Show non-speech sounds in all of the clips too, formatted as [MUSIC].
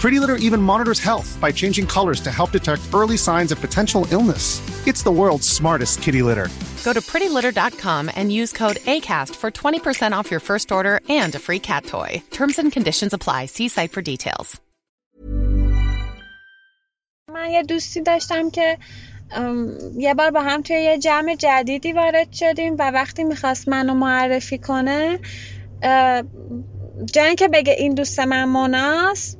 Pretty Litter even monitors health by changing colors to help detect early signs of potential illness. It's the world's smartest kitty litter. Go to prettylitter.com and use code ACAST for 20% off your first order and a free cat toy. Terms and conditions apply. See site for details. من یه دوستی داشتم که یه بار با هم توی یه جمع جدیدی وارد شدیم و وقتی میخواست منو معرفی کنه جایی که بگه این دوست من مناس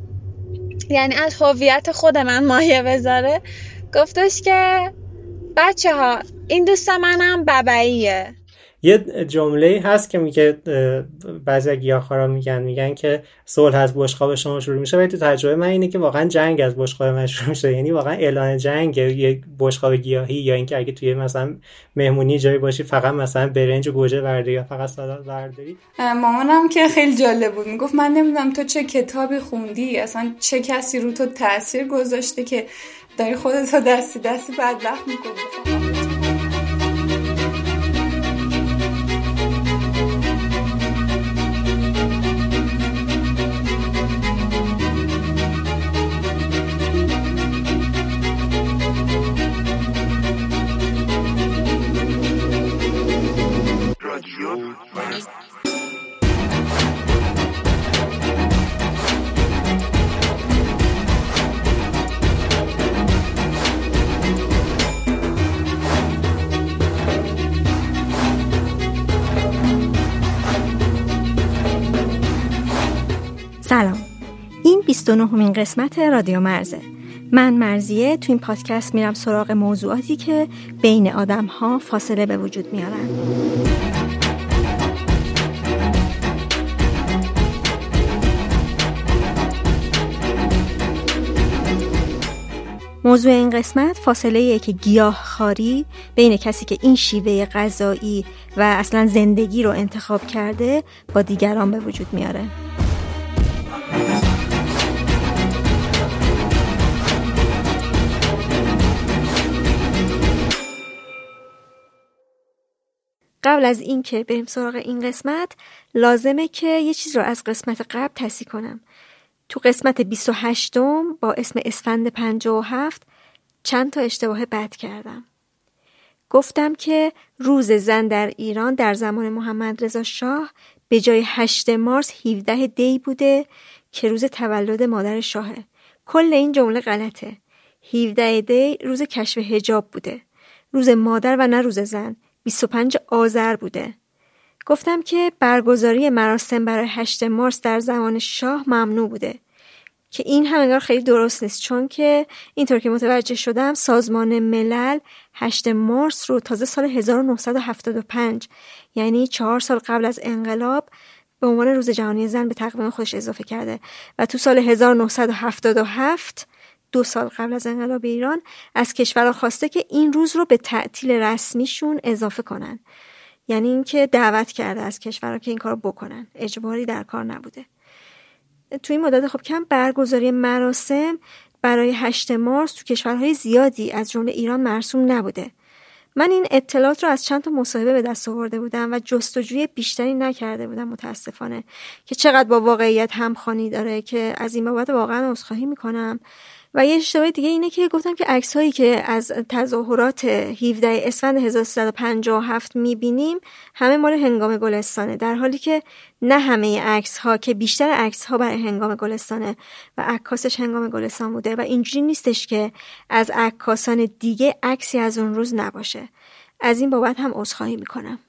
یعنی از هویت خود من مایه بذاره. گفتش که بچه ها این دوست منم ببعیه. یه جمله هست که میگه بعضی گیاهخوارا میگن میگن که صلح از بشقاب شما شروع میشه ولی تو تجربه من اینه که واقعا جنگ از بشقاب من [LAUGHS] شروع میشه. یعنی واقعا اعلان جنگ یه بشقاب گیاهی یا اینکه اگه توی مثلا مهمونی جایی باشی فقط مثلا برنج و گوجه برداری یا فقط سالاد برداری. مامانم که خیلی جالب بود. می‌گفت من نمی‌دونم تو چه کتابی خوندی اصلا چه کسی رو تو تاثیر گذاشته که داری خودت دستی دستی بدبخت می‌کنی. سلام. این 29 همین قسمت رادیو مرزه. من مرزیه تو این پادکست میرم سراغ موضوعاتی که بین آدم ها فاصله به وجود میارن. موضوع این قسمت فاصله ایه که گیاه خاری بین کسی که این شیوه غذایی و اصلا زندگی رو انتخاب کرده با دیگران به وجود میاره. قبل از اینکه بریم سراغ این قسمت لازمه که یه چیز رو از قسمت قبل تصحیح کنم. تو قسمت 28 با اسم اسفند 57 چند تا اشتباه بد کردم. گفتم که روز زن در ایران در زمان محمد رضا شاه به جای 8 مارس 17 دی بوده که روز تولد مادر شاهه. کل این جمله غلطه. 17 دی روز کشف هجاب بوده. روز مادر و نه روز زن. 25 آذر بوده. گفتم که برگزاری مراسم برای 8 مارس در زمان شاه ممنوع بوده که این هم انگار خیلی درست نیست چون که اینطور که متوجه شدم سازمان ملل 8 مارس رو تازه سال 1975 یعنی چهار سال قبل از انقلاب به عنوان روز جهانی زن به تقویم خودش اضافه کرده. و تو سال 1977 دو سال قبل از انقلاب ایران از کشورها خواسته که این روز رو به تعطیل رسمیشون اضافه کنن. یعنی اینکه دعوت کرده از کشورها که این کار بکنن. اجباری در کار نبوده. توی این مدت خب کم برگزاری مراسم برای هشت مارس تو کشورهای زیادی از جمله ایران مرسوم نبوده. من این اطلاعات رو از چند تا مصاحبه به دست آورده بودم و جستجوی بیشتری نکرده بودم متاسفانه. که چقدر با واقعیت همخوانی داره که از این بابت واقعا عذرخواهی می‌کنم. و یه اشتباه دیگه اینه که گفتم که عکس هایی که از تظاهرات 17 اسفند 1357 می‌بینیم همه مال هنگام گلستانه. در حالی که نه همه عکس ها که بیشتر عکس ها برای هنگام گلستانه و عکاسش هنگام گلستان بوده و اینجوری نیستش که از عکاسان دیگه عکسی از اون روز نباشه. از این بابت هم عذرخواهی می‌کنم.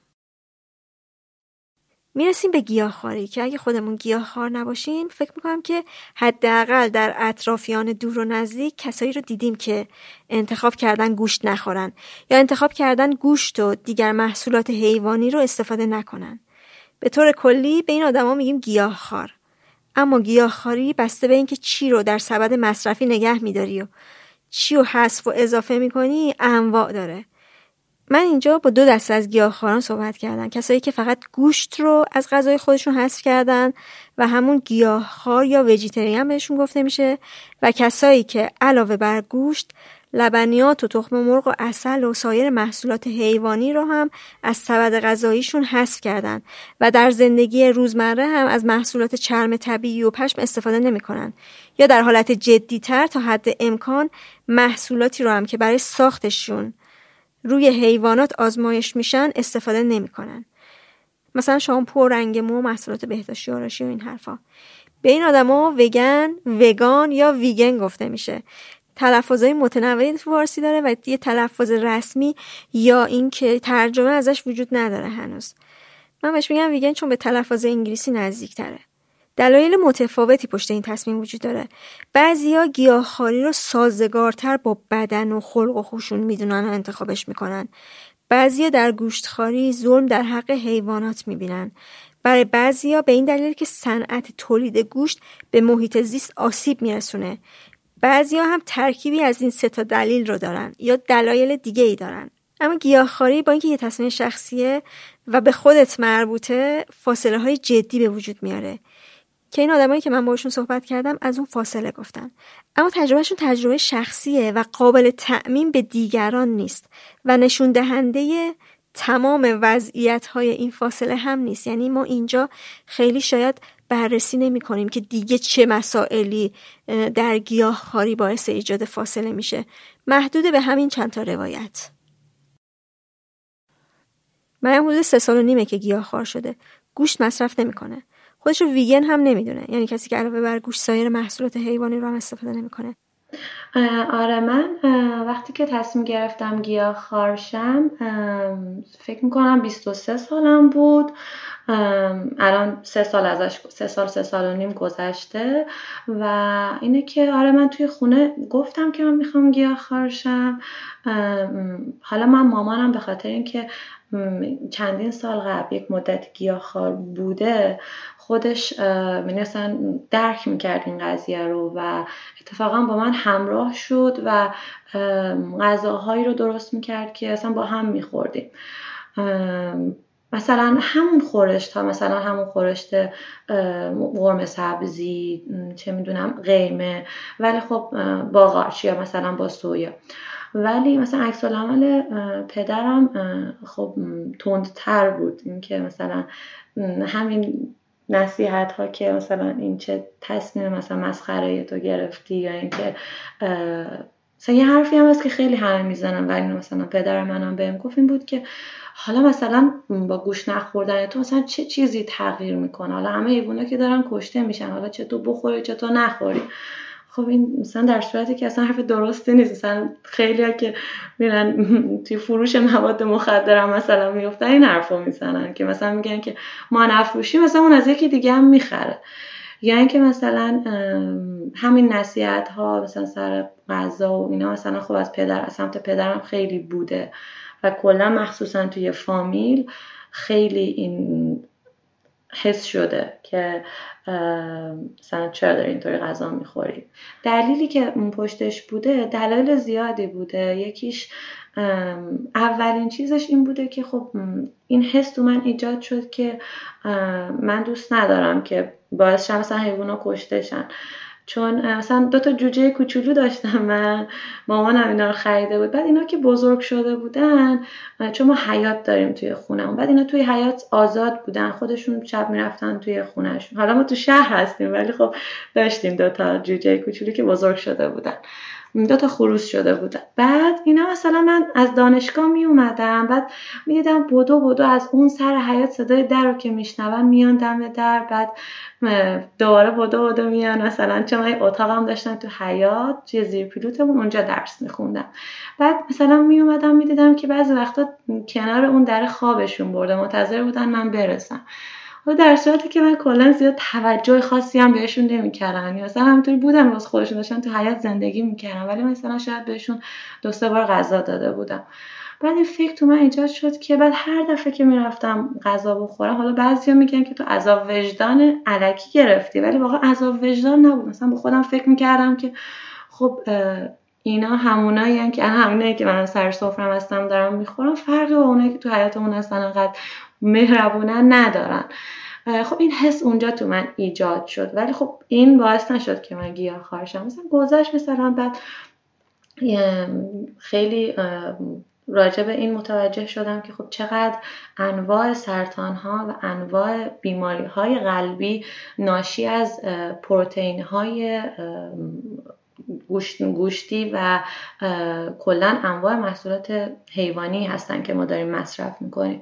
می‌رسیم به گیاهخواری که اگه خودمون گیاهخوار نباشیم فکر می‌کنم که حداقل در اطرافیان دور و نزدیک کسایی رو دیدیم که انتخاب کردن گوشت نخورن یا انتخاب کردن گوشت و دیگر محصولات حیوانی رو استفاده نکنن. به طور کلی به این آدما میگیم گیاهخوار. اما گیاهخواری بسته به اینکه چی رو در سبد مصرفی نگه میداری و چی رو حذف و اضافه می‌کنی انواع داره. من اینجا با دو دسته از گیاهخواران صحبت کردم. کسایی که فقط گوشت رو از غذای خودشون حذف کردن و همون گیاهخوار یا وجیتریان بهشون گفته میشه و کسایی که علاوه بر گوشت لبنیات و تخم مرغ و اصل و سایر محصولات حیوانی رو هم از سبد غذاییشون حذف کردن و در زندگی روزمره هم از محصولات چرم طبیعی و پشم استفاده نمی‌کنن یا در حالت جدیتر تا حد امکان محصولاتی رو هم که برای ساختشون روی حیوانات آزمایش میشن استفاده نمی‌کنن. مثلا شامپو رنگ مو محصولات بهداشتی آرایشی و این حرفا. به این آدما وگن وگان یا ویگن گفته میشه. تلفظهای متنوعی تو فارسی داره و یه تلفظ رسمی یا اینکه ترجمه ازش وجود نداره هنوز. من بهش میگم ویگن چون به تلفظ انگلیسی نزدیک تره دلایل متفاوتی پشت این تصمیم وجود داره. بعضیا گیاهخواری رو سازگارتر با بدن و خلق و خوشون می‌دونن و انتخابش می‌کنن. بعضیا در گوشتخواری ظلم در حق حیوانات می‌بینن. برای بعضیا به این دلیل که صنعت تولید گوشت به محیط زیست آسیب میرسونه. بعضیا هم ترکیبی از این سه تا دلیل رو دارن یا دلایل دیگه ای دارن. اما گیاهخواری با اینکه یه تصمیم شخصیه و به خودت مربوطه فاصله های جدی به وجود میاره. که این آدمایی که من باشون صحبت کردم از اون فاصله گفتن. اما تجربهشون تجربه شخصیه و قابل تعمین به دیگران نیست و نشون دهنده تمام وضعیت های این فاصله هم نیست. یعنی ما اینجا خیلی شاید بررسی نمی کنیم که دیگه چه مسائلی در گیاه خاری باعث ایجاد فاصله میشه. محدود به همین چند تا روایت. من حدود سه سال و نیمه که گیاه خار شده گوشت مصرف نمی‌کنه. خودش رو ویگن هم نمی‌دونه. یعنی کسی که علاوه بر گوشت سایر محصولات حیوانی رو هم استفاده نمی‌کنه. آره من وقتی که تصمیم گرفتم گیاه خارشم فکر می‌کنم 23 سالم بود. الان سه سال ازش سه سال سه سال و نیم گذشته. و اینه که آره من توی خونه گفتم که من می‌خوام گیاه خارشم. حالا من مامانم به خاطر اینکه چندین سال قبل یک مدت گیاهخوار بوده خودش یعنی اصلا درک می‌کرد این قضیه رو و اتفاقا با من همراه شد و غذاهایی رو درست می‌کرد که اصلا با هم میخوردیم. مثلا همون خورشت ها مثلا همون خورشت قرم سبزی چه می‌دونم قیمه ولی خب با قارچ یا مثلا با سویا. ولی مثلا عکس عمل پدرم خب تندتر بود. اینکه مثلا همین نصیحت ها که مثلا این چه تصمیم مثلا مسخره تو گرفتی یا اینکه مثلا یه حرفی هم هست که خیلی همه می‌زنن. ولی مثلا پدر منم بهم گفت این بود که حالا مثلا با گوش نخوردن تو مثلا چه چیزی تغییر می‌کنه؟ حالا همه حیونا که دارن کشته میشن. حالا چطور بخوری چطور نخوری. خب این مثلا در صورتی که اصلا حرف درستی نیست. مثلا خیلی که میرن [LAUGHS] توی فروش مواد مخدر مثلا میفتن این حرف رو می‌زنن که مثلا میگن که ما نفروشیم مثلا اون از یکی دیگه هم می‌خره. یا اینکه مثلا همین نصیحت ها مثلا سر غذا و اینا مثلا خب از پدر از سمت پدرم خیلی بوده. و کلا مخصوصا توی فامیل خیلی این حس شده که مثلا چرا داری اینطوری غذا می‌خوری؟ دلیلی که پشتش بوده دلایل زیادی بوده. یکیش اولین چیزش این بوده که خب این حس تو من ایجاد شد که من دوست ندارم که باعث شم مثلا حیوونا کشتشن چون مثلا دو تا جوجه کوچولو داشتم من مامانم اینا رو خریده بود. بعد اینا که بزرگ شده بودن چون ما حیات داریم توی خونه بعد اینا توی حیات آزاد بودن. خودشون شب می‌رفتن توی خونهشون. حالا ما تو شهر هستیم ولی خب داشتیم دو تا جوجه کوچولو که بزرگ شده بودن. دو تا خروس شده بودن بعد اینا مثلا من از دانشگاه می اومدم بعد می دیدم بودو بودو از اون سر حیات صدای در رو که میشنون میان دم در بعد دوباره بودو بودو میان. مثلا چون من اتاقم داشتم تو حیات توی زیر پیلوتمون اونجا درس میخوندم. بعد مثلا می اومدم می دیدم که بعضی وقتا کنار اون در خوابشون برده. منتظر بودن من برسم. و در صورتی که من کلا زیاد توجه خاصی هم بهشون نمی‌کردم. یعنی مثلا همونطوری بودم واسه خودشون داشتن تو حیات زندگی می‌کردم ولی مثلا شاید بهشون دو سه بار غذا داده بودم. بعد این فکر تو من ایجاد شد که بعد هر دفعه که می‌رفتم غذا بخورم حالا بعضیا میگن که تو عذاب وجدان علکی گرفتی ولی واقعا عذاب وجدان نبود. مثلا با خودم فکر می‌کردم که خب اینا همونایی که همینایی که من سر سفرم هستم دارم می‌خورم فرقی با اونایی که تو حیاتمون هستن انقدر مهربونن ندارن. خب این حس اونجا تو من ایجاد شد. ولی خب این باعث نشد که من گیاه خارشم مثلا گذشت مثلا بعد خیلی راجع به این متوجه شدم که خب چقدر انواع سرطان ها و انواع بیماری های قلبی ناشی از پروتئین های گوشتی و کلا انواع محصولات حیوانی هستن که ما داریم مصرف می‌کنیم.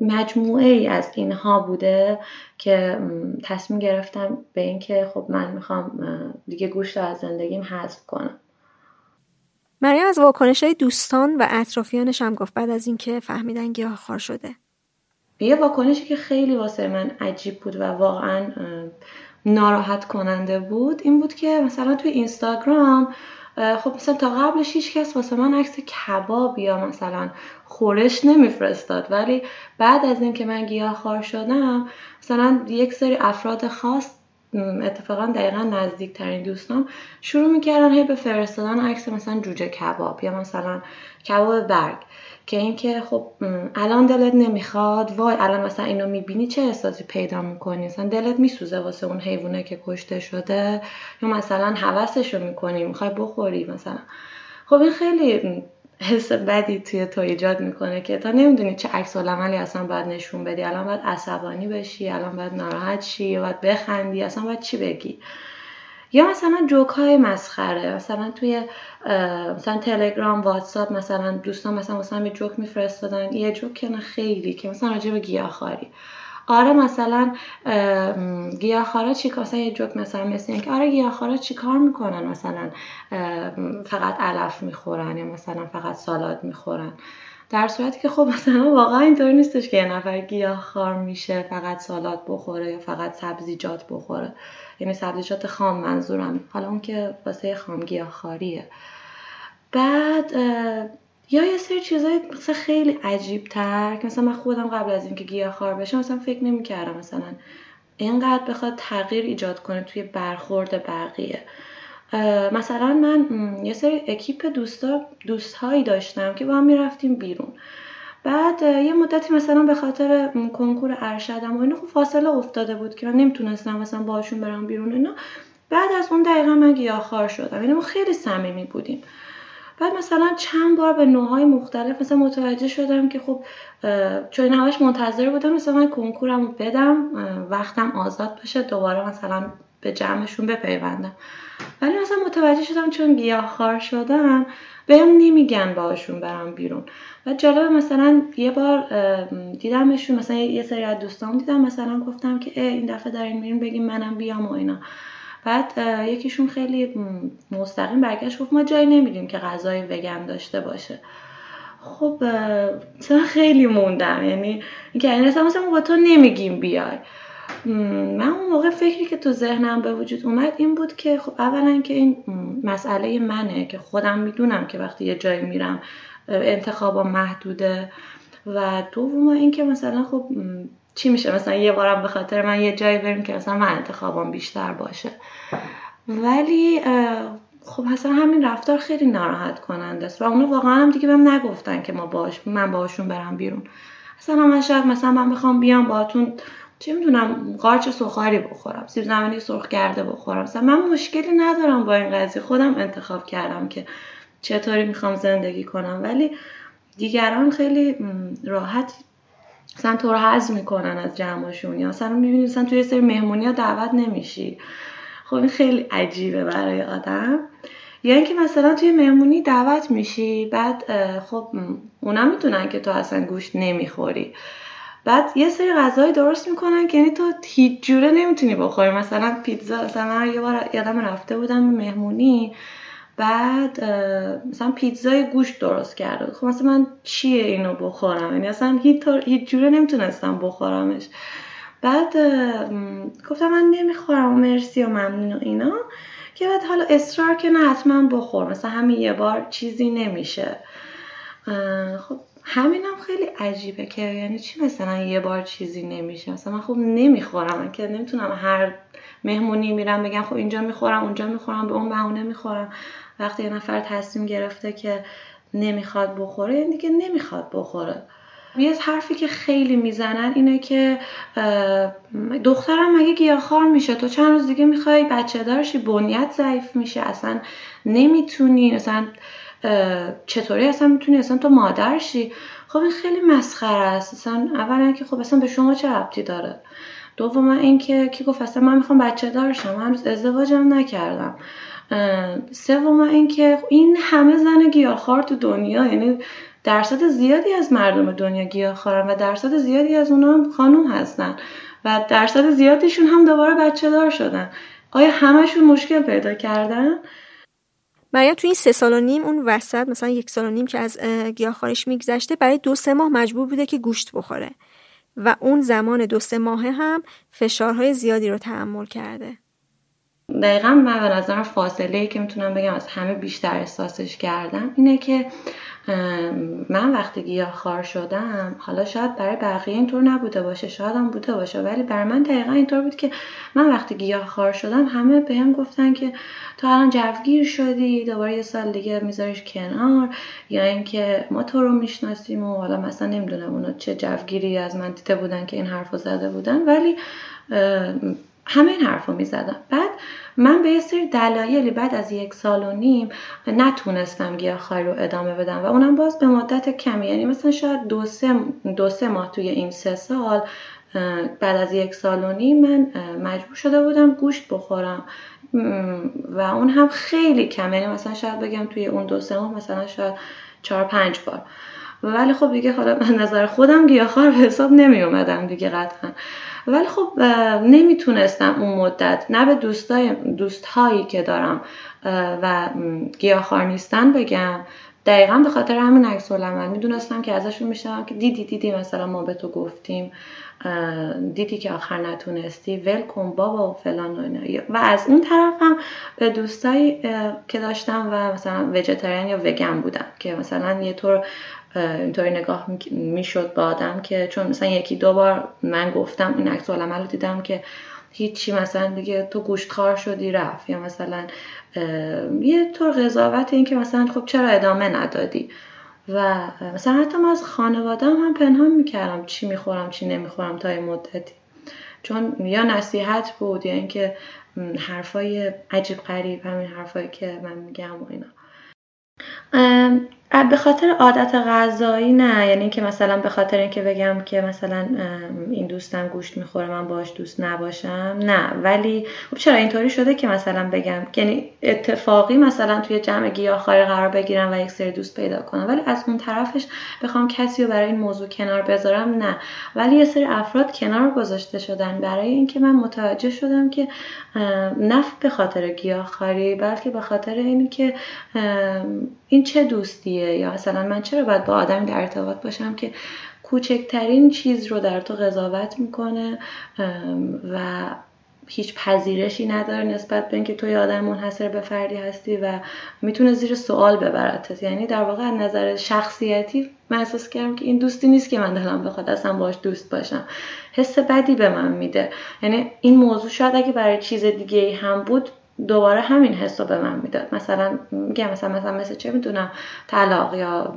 مجموعه ای از اینها بوده که تصمیم گرفتم به اینکه خب من می‌خوام دیگه گوشت از زندگیم حذف کنم. مریم از واکنش های دوستان و اطرافیانش هم گفت بعد از اینکه فهمیدن گیاهخوار شده. یه واکنشی که خیلی واسه من عجیب بود و واقعا ناراحت کننده بود این بود که مثلا توی اینستاگرام خب مثلا تا قبلش هیچ کس واسه من عکس کباب یا مثلا خورش نمیفرستاد. ولی بعد از اینکه من گیاهخوار شدم مثلا یک سری افراد خاص اتفاقا دقیقا نزدیک ترین دوستان شروع می‌کردن هی به فرستادن عکس مثلا جوجه کباب یا مثلا کباب برگ که اینکه خب الان دلت نمی‌خواد وای الان مثلا اینو می‌بینی چه احساسی پیدا می‌کنی؟ مثلا دلت میسوزه واسه اون حیوانه که کشته شده یا مثلا حوسش رو می‌کنی می‌خوای بخوری مثلا. خب این خیلی حس بدی توی تو ایجاد می‌کنه که تا نمی‌دونی چه عکس عملی اصلا باید نشون بدی. الان باید عصبانی بشی الان باید ناراحت شی باید بخندی اصلا باید چی بگی؟ یا مثلا جوک های مسخره مثلا توی مثلا تلگرام واتساپ مثلا دوستان مثلا مثلا یه جوک میفرستادن. یه جوک که خیلی که مثلا راجع به گیاهخواری. آره مثلا گیاهخوارا چی مثلا یه جوک مثلا مثل اینکه آره گیاهخوارا چی کار می‌کنن؟ مثلا فقط علف می‌خورن یا مثلا فقط سالاد می‌خورن؟ در صورتی که خب مثلا واقعا اینطور نیستش که یه نفر گیاهخوار میشه فقط سالاد بخوره یا فقط سبزیجات بخوره. یعنی سبزیجات خام منظورم. حالا اون که واسه خام گیاهخواریه بعد یا یه سری چیزای مثلا خیلی عجیب تر که مثلا من خودم قبل از اینکه گیاهخوار بشم مثلا فکر نمی‌کردم مثلا اینقدر بخواد تغییر ایجاد کنه توی برخورد بقیه. مثلا من یه سری اکیپ دوستا دوستهایی داشتم که با هم می‌رفتیم بیرون. بعد یه مدتی مثلا به خاطر کنکور ارشدم و اینو خب فاصله افتاده بود که من نمی‌تونستم مثلا باشون برم بیرون اینا. بعد از اون دقیقا من گیاهخوار شدم. یعنی ما خیلی صمیمی بودیم. بعد مثلا چند بار به نوعهای مختلف مثلا متوجه شدم که خب چون همش منتظر بودم مثلا من کنکورم بدم وقتم آزاد بشه دوباره مثلا به جمعشون بپیوندم. ولی مثلا متوجه شدم چون گیاهخوار شدم بهم نمیگن باشون برم بیرون. و جالب مثلا یه بار دیدمشون مثلا یه سری از دوستان دیدم مثلا گفتم که این دفعه دارین میرین بگیم منم بیام و اینا. بعد یکیشون خیلی مستقیم برگشت گفت ما جایی نمیدیم که غذای وگن داشته باشه. خب مثلا خیلی موندم؟ یعنی اینکه این مثلا ما با تو نمیگیم بیای. من اون موقع فکری که تو ذهنم به وجود اومد این بود که خب اولا که این مسئله منه که خودم می‌دونم که وقتی یه جایی میرم انتخابا محدوده. و دوم اینکه مثلا خب چی میشه؟ مثلا یه بارم به خاطر من یه جایی بریم که مثلا من انتخابم بیشتر باشه. ولی خب مثلا همین رفتار خیلی ناراحت کننده است و اونو واقعا هم دیگه بهم نگفتن که ما باش من باهاشون برم بیرون. اصلا من شاید مثلا من بخوام بیام باهاتون چه می‌دونم قارچ سخاری بخورم سیب زمینی سرخ کرده بخورم. مثلا من مشکلی ندارم با این قضیه. خودم انتخاب کردم که چطوری می‌خوام زندگی کنم. ولی دیگران خیلی راحت مثلا تو رو حذف می‌کنن از جمعشون یا مثلا می‌بینی مثلا توی سری مهمونی ها دعوت نمیشی. خب این خیلی عجیبه برای آدم. یا اینکه مثلا توی مهمونی دعوت میشی بعد خب اونا می‌دونن که تو اصلا گوشت نمی‌خوری. بعد یه سری غذای درست می‌کنن که یعنی تو هیچ جوره نمی‌تونی بخوری. مثلا پیتزا مثلا من یه بار یادم رفته بودم مهمونی بعد مثلا پیتزای گوشت درست کرده خب مثلا من چیه اینو بخورم؟ یعنی اصلا هیچ, جوره نمی‌تونستم بخورمش. بعد گفتم من نمی‌خورم و مرسی و ممنون و اینا. که بعد حالا اصرار که نه حتما بخور. مثلا همین یه بار چیزی نمیشه. خب همینم خیلی عجیبه که یعنی چی مثلا یه بار چیزی نمیشه؟ مثلا من خب نمی‌خورم. که نمی‌تونم هر مهمونی میرم بگم خب اینجا می‌خورم اونجا می‌خورم به اون بهونه می‌خورم. وقتی یه نفر تصمیم گرفته که نمی‌خواد بخوره یعنی دیگه نمی‌خواد بخوره. یه حرفی که خیلی می‌زنن اینه که دخترم مگه گیاهخوار میشه؟ تو چند روز دیگه می‌خوای بچه دارشی؟ بنیت ضعیف میشه. اصلا نمی‌تونی. اصلا چطوری اصلا می‌تونی؟ اصلا تو مادرشی؟ خب این خیلی مسخره است. اصلا اولا که خب اصلا به شما چه ربطی داره؟ دوم اینکه کی گفت اصلا من می‌خوام بچه دارشم. هنوز ازدواجم نکردم. سوم اینکه این همه زن گیاهخوار تو دنیا یعنی درصد زیادی از مردم دنیا گیاهخوارن و درصد زیادی از اونها خانوم هستن و درصد زیادیشون هم دوباره بچه دار شدن. آیا همشون مشکل پیدا کردن؟ مریم تو این سه سال و نیم اون وسط مثلا یک سال و نیم که از گیاهخواریش میگذشته برای دو سه ماه مجبور بوده که گوشت بخوره. و اون زمان دو سه ماهه هم فشارهای زیادی رو تحمل کرده. دقیقا من به نظرم فاصله ای که می‌تونم بگم از همه بیشتر احساسش کردم اینه که من وقتی گیاه خار شدم حالا شاید برای بقیه اینطور نبوده باشه شاید هم بوده باشه ولی برای من دقیقا اینطور بود که من وقتی گیاه خار شدم همه به هم گفتن که تو الان جوگیر شدی دوباره یه سال دیگه میذاریش کنار یا اینکه ما تو رو می‌شناسیم و حالا مثلا نمی‌دونم اونا چه جوگیری از من دیده بودن که این حرف زده بودن ولی همه این حرف رو می زدم. بعد من به یه سری دلایلی بعد از یک سال و نیم نتونستم گیاهخواری رو ادامه بدم و اونم باز به مدت کمی. یعنی مثلا شاید دو سه, دو سه ماه توی این سه سال بعد از یک سال و نیم من مجبور شده بودم گوشت بخورم. و اون هم خیلی کم یعنی مثلا شاید بگم توی اون دو سه ماه مثلا شاید چهار پنج بار. ولی خب دیگه حالا من نظر خودم گیاهخوار به حساب نمی اومدم دیگه قطعا. ولی خب نمی‌تونستم اون مدت نه به دوستای دوستهایی که دارم و گیاهخوار نیستن بگم. دقیقا به خاطر همین عکس العمل. می‌دونستم که ازشون میشنم که دیدی دیدی مثلا ما به تو گفتیم دیدی که آخر نتونستی ول کن بابا و فلان و اینا. و از اون طرف هم به دوستایی که داشتم و مثلا وجتریان یا وگن بودم که مثلا یه طور اینطوری نگاه می‌شد با آدم که چون مثلا یکی دو بار من گفتم این عکس رو دیدم که هیچی مثلا دیگه تو گوشتخوار شدی رفت. یا مثلا یه طور قضاوت این که مثلا خب چرا ادامه ندادی؟ و مثلا حتی من از خانواده هم, پنهان می‌کردم چی می‌خورم چی نمی‌خورم تا این مدتی. چون یا نصیحت بود یا اینکه حرفای عجیب غریب همین حرفایی که من میگم و اینا. به خاطر عادت غذایی نه. یعنی که مثلا به خاطر اینکه بگم که مثلا این دوستم گوشت می‌خوره من باش دوست نباشم. نه. ولی خب چرا اینطوری شده که مثلا بگم؟ یعنی اتفاقی مثلا توی جمع گیاهخواری قرار بگیرم و یک سری دوست پیدا کنم. ولی از اون طرفش بخوام کسی رو برای این موضوع کنار بذارم؟ نه. ولی یه سری افراد کنار گذاشته شدن برای اینکه من متوجه شدم که نه به خاطر گیاهخواری بلکه به خاطر اینی که این چه دوستیه؟ یا مثلا من چرا باید با آدمی در ارتباط باشم که کوچکترین چیز رو در تو قضاوت می‌کنه و هیچ پذیرشی نداره نسبت به اینکه تو یه آدم منحصر به فردی هستی و می‌تونه زیر سوال ببرتت یعنی در واقع از نظر شخصیتی من احساس کردم که این دوستی نیست که من دلم بخواد اصلا باش دوست باشم. حس بدی به من میده. یعنی این موضوع شاید اگه برای چیز دیگه هم بود دوباره همین حس رو به من می‌داد. مثلا میگم مثلا مثلا مثل چه می‌دونم طلاق یا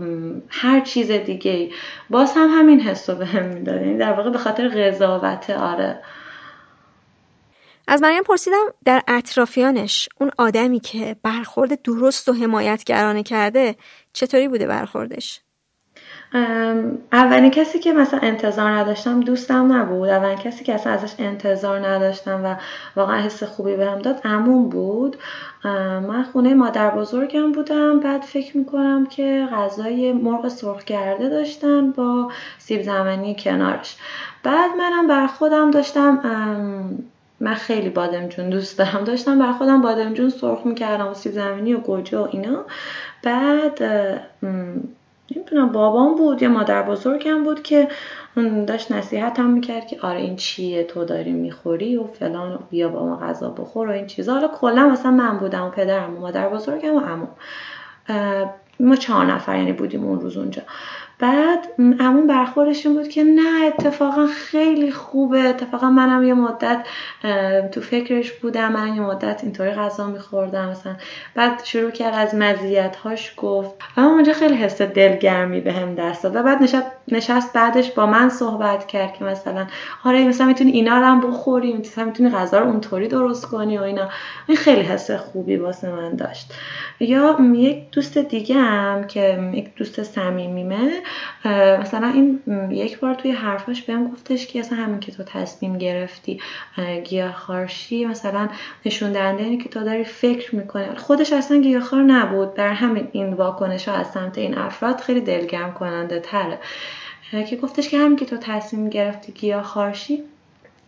هر چیز دیگه باز هم همین حس رو به هم می‌داد. یعنی در واقع به خاطر قضاوت آره. از مریم پرسیدم در اطرافیانش اون آدمی که برخورد درست و حمایتگرانه کرده چطوری بوده برخوردش؟ اولین کسی که مثلا انتظار نداشتم دوستم نبود. اولین کسی که اصلا ازش انتظار نداشتم و واقعا حس خوبی بهم داد عموم بود. من خونه مادر بزرگم بودم. بعد فکر می‌کنم که غذای مرغ سرخ کرده داشتن با سیب زمینی کنارش. بعد منم بر خودم داشتم من خیلی بادمجون دوست دارم. داشتم بر خودم بادمجون سرخ می‌کردم و سیب زمینی و گوجه و اینا. بعد نمی‌دونم بابام بود یا مادر بزرگم بود که داشت نصیحت هم می‌کرد که آره این چیه؟ تو داری می‌خوری و فلان و بیا با ما غذا بخور و این چیزا. حالا کلا مثلا من بودم و پدرم و مادر بزرگم و عمو. ما چهار نفر یعنی بودیم اون روز اونجا. بعد همون برخوردش بود که نه اتفاقا خیلی خوبه. اتفاقا منم یه مدت تو فکرش بودم منم یه مدت اینطوری غذا میخوردم مثلا. بعد شروع کرد از مزیت هاش گفت اما اونجا خیلی حس دلگرمی به هم دست داد. و بعد نشست, نشست بعدش با من صحبت کرد که مثلا آره مثلا می‌تونی اینا رو هم بخوری مثلا می‌تونی غذا رو اونطوری درست کنی و اینا. این خیلی حس خوبی واسه من داشت. یا یک دوست دیگه هم که یک دوست صمیمیمه مثلا این یک بار توی حرفاش بهم گفتش که اصلا همین که تو تصمیم گرفتی گیاهخوارشی مثلا نشون دهنده اینه که تو داری فکر می‌کنی. خودش اصلا گیاهخوار نبود. در همین این واکنش ها از سمت این افراد خیلی دلگرم کننده تره که گفتش که همین که تو تصمیم گرفتی گیاهخوارشی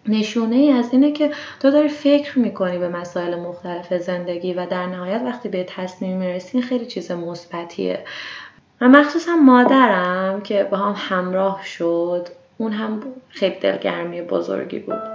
نشونه ای از اینه که تو داری فکر می‌کنی به مسائل مختلف زندگی و در نهایت وقتی به تصمیم می‌رسی خیلی چیز مثبتیه. و مخصوصا مادرم که با هم همراه شد اون هم خیلی دلگرمی بزرگی بود.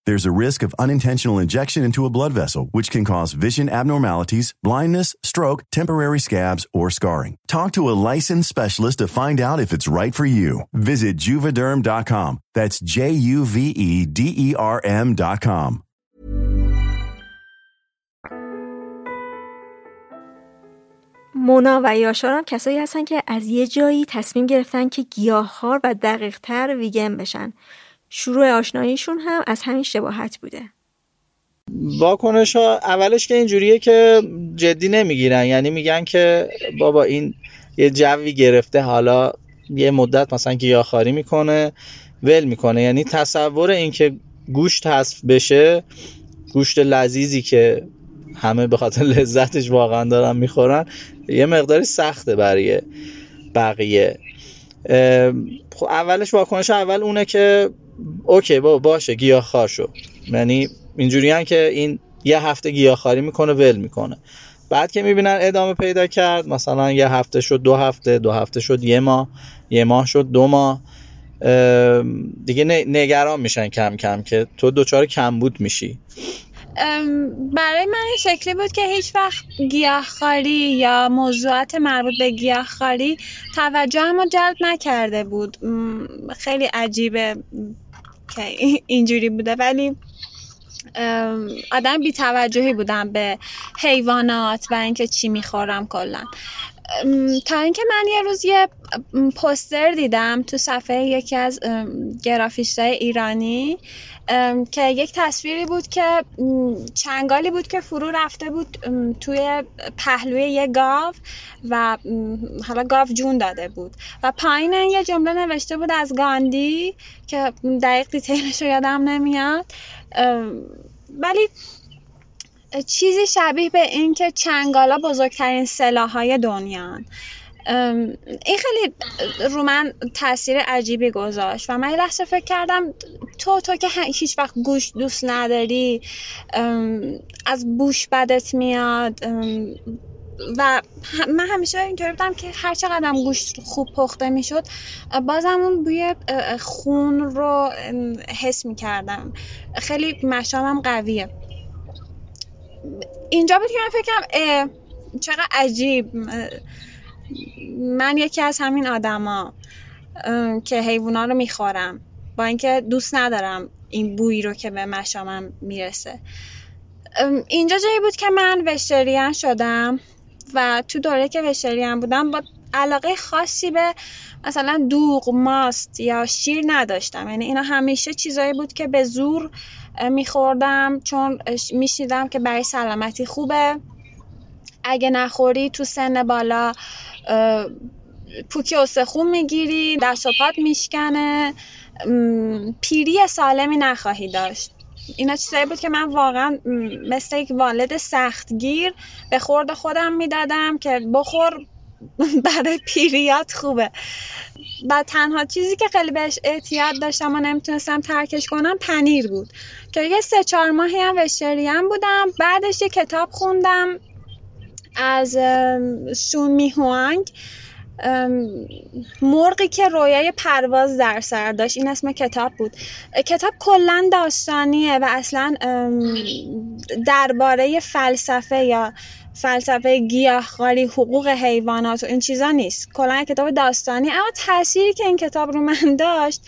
There's a risk of unintentional injection into a blood vessel, which can cause vision abnormalities, blindness, stroke, temporary scabs, or scarring. Talk to a licensed specialist to find out if it's right for you. Visit juvederm.com. That's J U V E D E R M.com. مونا و یاشار هم کسایی هستن که از یه جایی تصمیم گرفتن که گیاهخوار و دقیقتر ویگن بشن. شروع آشناییشون هم از همین شباهت بوده. واکنش ها اولش که اینجوریه که جدی نمی‌گیرن. یعنی میگن که بابا این یه جوی گرفته حالا یه مدت مثلا گیاهخواری می‌کنه ول می‌کنه. یعنی تصور اینکه گوشت حذف بشه گوشت لذیذی که همه به خاطر لذتش واقعا دارن می‌خورن یه مقداری سخته برای بقیه. خب اولش واکنش اول اونه که اوکی با باشه گیاهخوار شو یعنی اینجوری که این یه هفته گیاهخواری می‌کنه ول می‌کنه. بعد که می‌بینن ادامه پیدا کرد مثلا یه هفته شد دو هفته دو هفته شد یه ماه یه ماه شد دو ماه دیگه نگران میشن کم کم که تو دچار کمبود میشی. برای من این شکلی بود که هیچ وقت گیاهخواری یا موضوعات مربوط به گیاهخواری توجه ما جلب نکرده بود. خیلی عجیبه. که اینجوری بوده. ولی آدم بی توجهی بودم به حیوانات و اینکه چی می‌خورم کلا. تا اینکه من یه روز یه پوستر دیدم تو صفحه یکی از گرافیست ایرانی که یک تصویری بود که چنگالی بود که فرو رفته بود توی پهلوی یه گاو و حالا گاو جون داده بود. و پایین یه جمله نوشته بود از گاندی که دقیق دیتیلش رو یادم نمیاد. ولی چیزی شبیه به این که چنگالا بزرگترین سلاحهای دنیا این خیلی رو من تاثیر عجیبی گذاشت و من لحظه فکر کردم تو تو که هیچ وقت گوشت دوست نداری از بوش بدت میاد و من همیشه اینطوری بودم که هر چقدر گوشت خوب پخته می‌شد بازم اون بوی خون رو حس می‌کردم. خیلی مشامم قویه. اینجا بود که من فکرم چقدر عجیب. من یکی از همین آدما که حیوونا رو می‌خورم. با اینکه دوست ندارم این بویی رو که به مشامم می‌رسه. اینجا جایی بود که من وشتریان شدم و تو دوره که وشتریان بودم با علاقه خاصی به مثلا دوغ ماست یا شیر نداشتم. یعنی اینا همیشه چیزایی بود که به زور میخوردم. چون میشیدم که برای سلامتی خوبه. اگه نخوری تو سن بالا پوکی استخون می‌گیری دست و میشکنه. پیری سالمی نخواهی داشت. اینا چیزایی بود که من واقعا مثل یک والد سختگیر به خورد خودم می‌دادم که بخور [LAUGHS] برای پیریات خوبه. و تنها چیزی که خیلی بهش اعتیاد داشتم و نمی‌تونستم ترکش کنم پنیر بود. که یه سه چهار ماهی هم وشتریم بودم. بعدش یه کتاب خوندم از سون میهوانگ مرغی که رویای پرواز در سر داشت. این اسم کتاب بود. کتاب کلا داستانیه و اصلا درباره فلسفه یا فلسفه گیاهخواری حقوق حیوانات و این چیزا نیست. کلا کتاب داستانی. اما تأثیری که این کتاب رو من [LAUGHS] داشت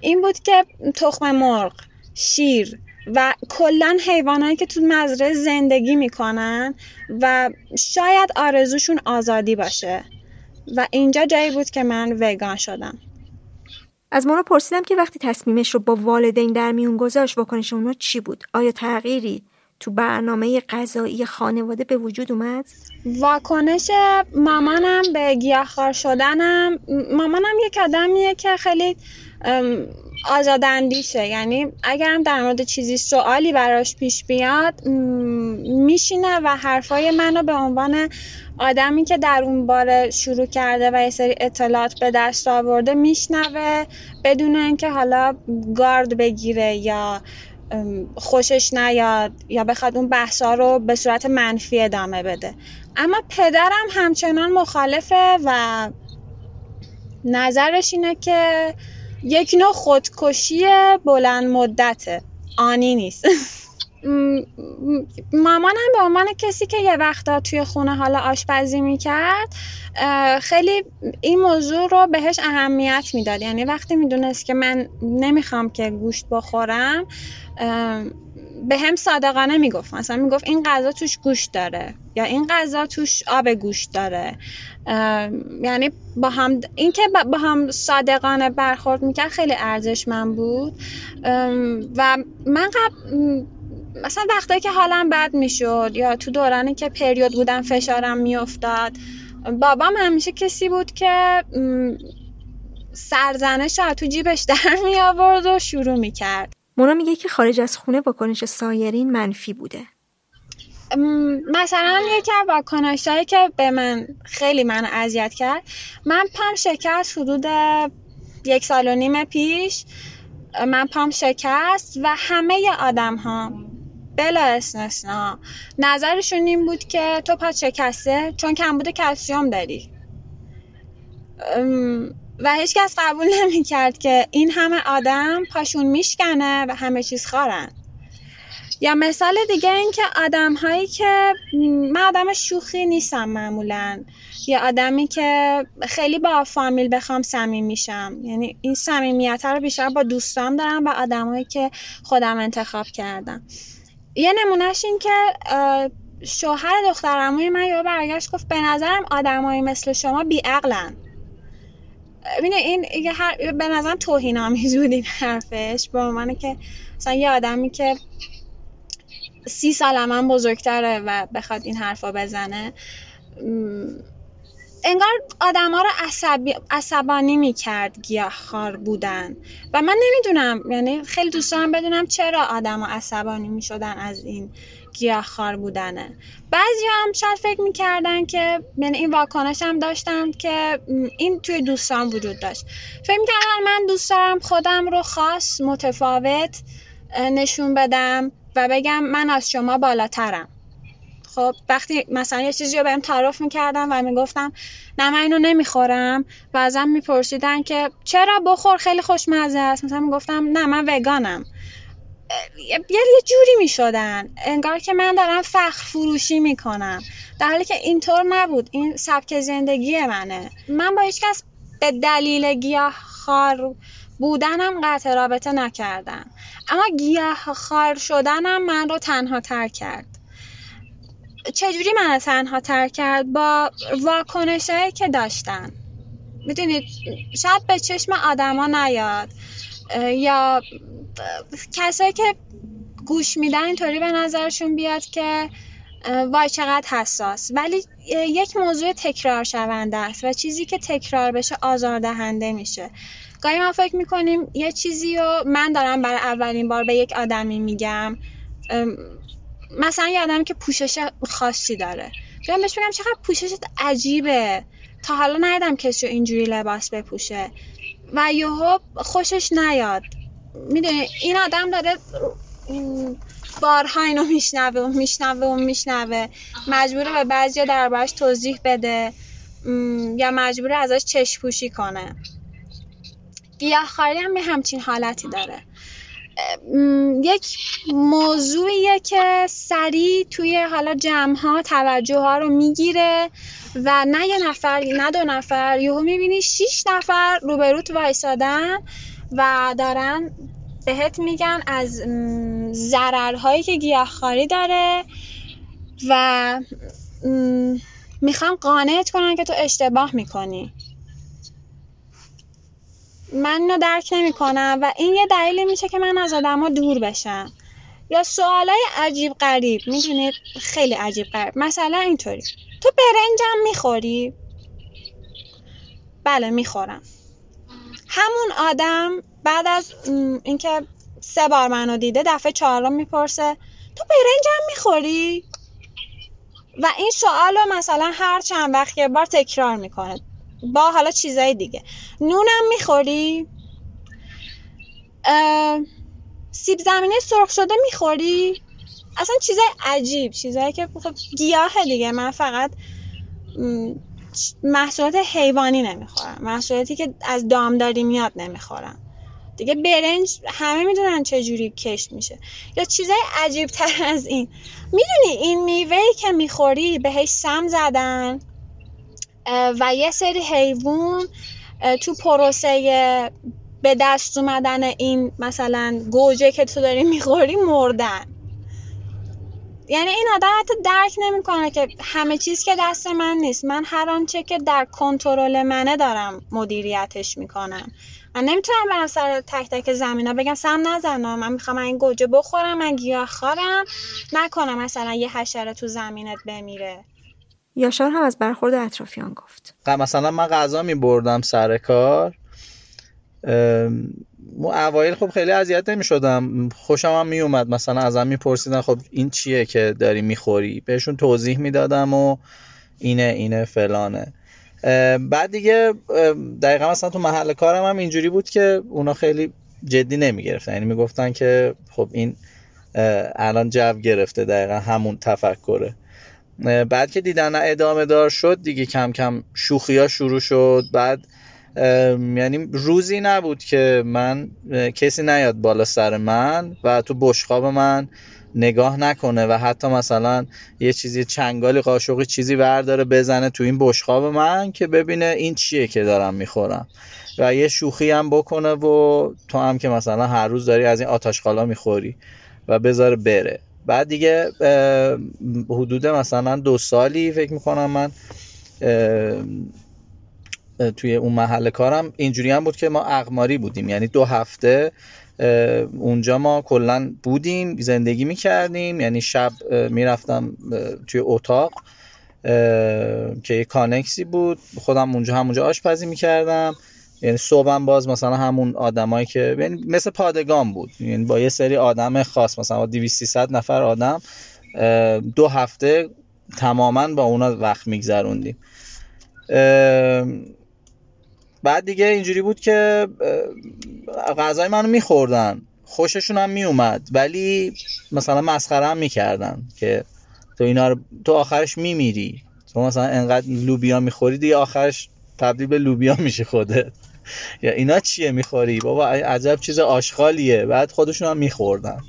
این بود که تخم مرغ شیر و کلا حیوانایی که تو مزرعه زندگی می‌کنن و شاید آرزوشون آزادی باشه. و اینجا جایی بود که من وگان شدم. از مونا پرسیدم که وقتی تصمیمش رو با والدین در میون گذاشت واکنش اونا چی بود؟ آیا تغییری؟ تو برنامه غذایی خانواده به وجود اومد؟ واکنش مامانم به گیاهخوار شدنم. مامانم یک آدمیه که خیلی آزاداندیشه. یعنی اگرم در مورد چیزی سوالی براش پیش بیاد میشینه و حرفای منو به عنوان آدمی که در اون باره شروع کرده و یه سری اطلاعات به دست آورده میشنوه بدون اینکه حالا گارد بگیره یا خوشش نیاد یا بخواد اون بحثا رو به صورت منفی ادامه بده. اما پدرم همچنان مخالفه و نظرش اینه که یک نوع خودکشی بلند مدته. آنی نیست. [LAUGHS] مامانم به عنوان کسی که یه وقتا توی خونه حالا آشپزی می‌کرد خیلی این موضوع رو بهش اهمیت می‌داد. یعنی وقتی می‌دونست که من نمی‌خوام که گوشت بخورم به هم صادقانه می‌گفت. مثلا می‌گفت این غذا توش گوشت داره یا این غذا توش آب گوشت داره. یعنی با هم اینکه با هم صادقانه برخورد می‌کرد خیلی ارزشمند بود. و من قبل مثلا وقتایی که حالم بد می‌شد یا تو دورانی که پریود بودم فشارم میافتاد. بابام همیشه کسی بود که سرزنش تو جیبش در می آورد و شروع می کرد مونا میگه که خارج از خونه واکنش سایرین منفی بوده. مثلا یکی از واکنشهایی که به من خیلی من اذیت کرد من پام شکست حدود یک سال و نیم پیش. من پام شکست و همه آدم ها بلا استثنا نظرشون این بود که تو پا شکسته چون کمبود کلسیوم داری. و هیچ کس قبول نمی کرد که این همه آدم پاشون میشکنه و همه چیز خارن. یا مثال دیگه این که آدم هایی که من آدم شوخی نیستم معمولا. یا آدمی که خیلی با فامیل بخوام صمیم میشم. یعنی این صمیمیت رو بیشتر با دوستام دارم و آدمایی که خودم انتخاب کردم. یه نمونهش این که شوهر دخترموی من یه برگشت گفت به نظرم آدمایی مثل شما بیعقلن. ببینه این هر... به نظرم توهین آمیز بود این حرفش. به عنوان که مثلا یه آدمی که سی سال من بزرگتره و بخواد این حرفا بزنه انگار آدما رو عصبی، عصبانی می‌کرد گیاهخوار بودن. و من نمی‌دونم یعنی خیلی دوست دارم بدونم چرا آدما عصبانی می‌شدن از این گیاهخوار بودنه. بعضی هم شاید فکر می‌کردن که یعنی این واکنش هم داشتن که این توی دوستان وجود داشت. فکر می‌کردن من دوست دارم خودم رو خاص متفاوت نشون بدم و بگم من از شما بالاترم. خب وقتی مثلا یه چیزی رو بهم تعارف می‌کردم و می‌گفتم نه من اینو نمی‌خورم. و ازم میپرسیدن که چرا بخور؟ خیلی خوشمزه است. مثلا می‌گفتم نه من وگانم. یه یه جوری می‌شدن. انگار که من دارم فخر فروشی می‌کنم. در حالی که اینطور نبود. این سبک زندگی منه. من با هیچکس به دلیل گیاه خار بودنم قطع رابطه نکردم. اما گیاه خار شدنم من رو تنها تر کرد. چجوری من تنها تر کرد؟ با واکنشهایی که داشتن می‌دونید شاید به چشم آدما نیاد. یا کسایی که گوش میدن اینطوری به نظرشون بیاد که وای چقدر حساس. ولی یک موضوع تکرار شونده است و چیزی که تکرار بشه آزاردهنده میشه. گاهی ما فکر می‌کنیم یه چیزی رو من دارم برای اولین بار به یک آدمی میگم. مثلا یه آدمی که پوشش خاصی داره. بیام بهش بگم چقدر پوششت عجیبه. تا حالا ندیدم کسی اینجوری لباس بپوشه. و یهو خوشش نیاد. می‌دونی این آدم داره بارها اینو میشنوه و میشنوه و میشنوه. مجبوره به بعضی دربارش توضیح بده. یا مجبوره ازش چشم پوشی کنه. گیاهخواری هم یه همچین حالتی داره. یک موضوعیه که سریع توی حالا جمع ها توجه ها رو می‌گیره و نه یه نفر نه دو نفر یهو می‌بینی شیش نفر روبروت وایسادن و دارن بهت میگن از ضررهایی که گیاهخواری داره و می‌خوان قانعت کنن که تو اشتباه می‌کنی. من اینو درک نمی کنم و این یه دلیلی میشه که من از آدما دور بشم. یا سوالای عجیب غریب. می‌دونید؟ خیلی عجیب غریب. مثلا اینطوری. تو برنجم می‌خوری؟ بله می‌خورم. همون آدم بعد از اینکه سه بار منو دیده دفعه چهارم می‌پرسه تو برنجم می‌خوری؟ و این سوال رو مثلا هر چند وقت یه بار تکرار می‌کنه. با حالا چیزای دیگه. نونم می‌خوری؟ سیب زمینی سرخ شده می‌خوری؟ اصلا چیزای عجیب چیزایی که خب گیاه دیگه. من فقط محصولات حیوانی نمی‌خورم. محصولاتی که از دامداری میاد نمی‌خورم. دیگه برنج همه می‌دونن چه جوری کشت میشه. یا چیزای عجیب تر از این. می‌دونی این میوهی که می‌خوری بهش سم زدن؟ و یه سری حیوان تو پروسه به دست اومدن این مثلا گوجه که تو داری می‌خوری مردن. یعنی این آدم حتی درک نمی‌کنه که همه چیز که دست من نیست. من هر آنچه که در کنترل منه دارم مدیریتش می‌کنم. من نمی‌تونم به سر تک تک زمینا بگم سم نزنم. من می‌خوام این گوجه بخورم من گیاه خارم. نکنم مثلا یه حشره تو زمینت بمیره. یاشار هم از برخورد اطرافیان گفت. مثلا من غذا می بردم سر کار. اوایل خب خیلی اذیت نمی شدم خوشم هم می اومد مثلا ازم میپرسیدن خب این چیه که داری می‌خوری؟ بهشون توضیح می‌دادم و اینه اینه فلانه. بعد دیگه دقیقا مثلا تو محل کارم هم اینجوری بود که اونا خیلی جدی نمی گرفتن یعنی می‌گفتن که خب این الان جو گرفته. دقیقا همون تفکره. بعد که دیدن ادامه دار شد دیگه کم کم شوخی ها شروع شد. بعد یعنی روزی نبود که من کسی نیاد بالا سر من و تو بشقاب من نگاه نکنه و حتی مثلا یه چیزی چنگالی قاشقی چیزی ورداره بزنه تو این بشقاب من که ببینه این چیه که دارم می‌خورم و یه شوخی هم بکنه و تو هم که مثلا هر روز داری از این آتاشقالا می‌خوری و بذاره بره. بعد دیگه حدود مثلا دو سالی فکر می‌کنم من توی اون محل کارم اینجوری هم بود که ما اقماری بودیم. یعنی دو هفته اونجا ما کلا بودیم زندگی می‌کردیم. یعنی شب می‌رفتم توی اتاق که یه کانکسی بود. خودم اونجا همونجا آشپزی می‌کردم. یعنی صبحم باز مثلا همون آدمایی که یعنی مثل پادگان بود. یعنی با یه سری آدم خاص مثلا با 200 نفر آدم دو هفته تماما با اونا وقت میگذروندیم. بعد دیگه اینجوری بود که غذای منو میخوردن. خوششون هم میومد ولی مثلا مسخره هم می‌کردن که تو اینا رو تو آخرش میمیری. تو مثلا انقدر لوبیا می‌خوری دیگه آخرش تبدیل به لوبیا میشه خودت. یا اینا چیه می‌خوری؟ بابا عجب چیز آشغالیه. بعد خودشون هم میخوردن.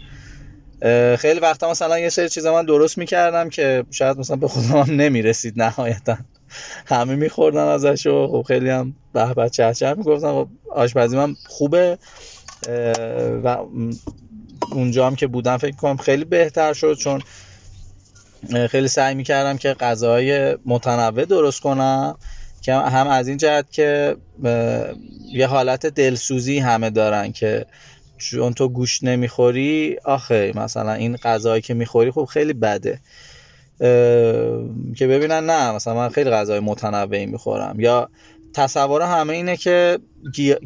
خیلی وقتا مثلا یه سری چیزا من درست می‌کردم که شاید مثلا به خودم هم نمی‌رسید نهایتا. همه میخوردن ازش و خب خیلی هم به به چه می‌گفتن. خب آشپزی من خوبه. و اونجا هم که بودم فکر کنم خیلی بهتر شد چون خیلی سعی می‌کردم که غذاهای متنوع درست کنم. که هم از این جهت که یه حالت دلسوزی همه دارن که چون تو گوشت نمی‌خوری آخه مثلا این غذایی که می‌خوری خب خیلی بده. که ببینن نه مثلا من خیلی غذای متنوعی می‌خورم. یا تصور همه اینه که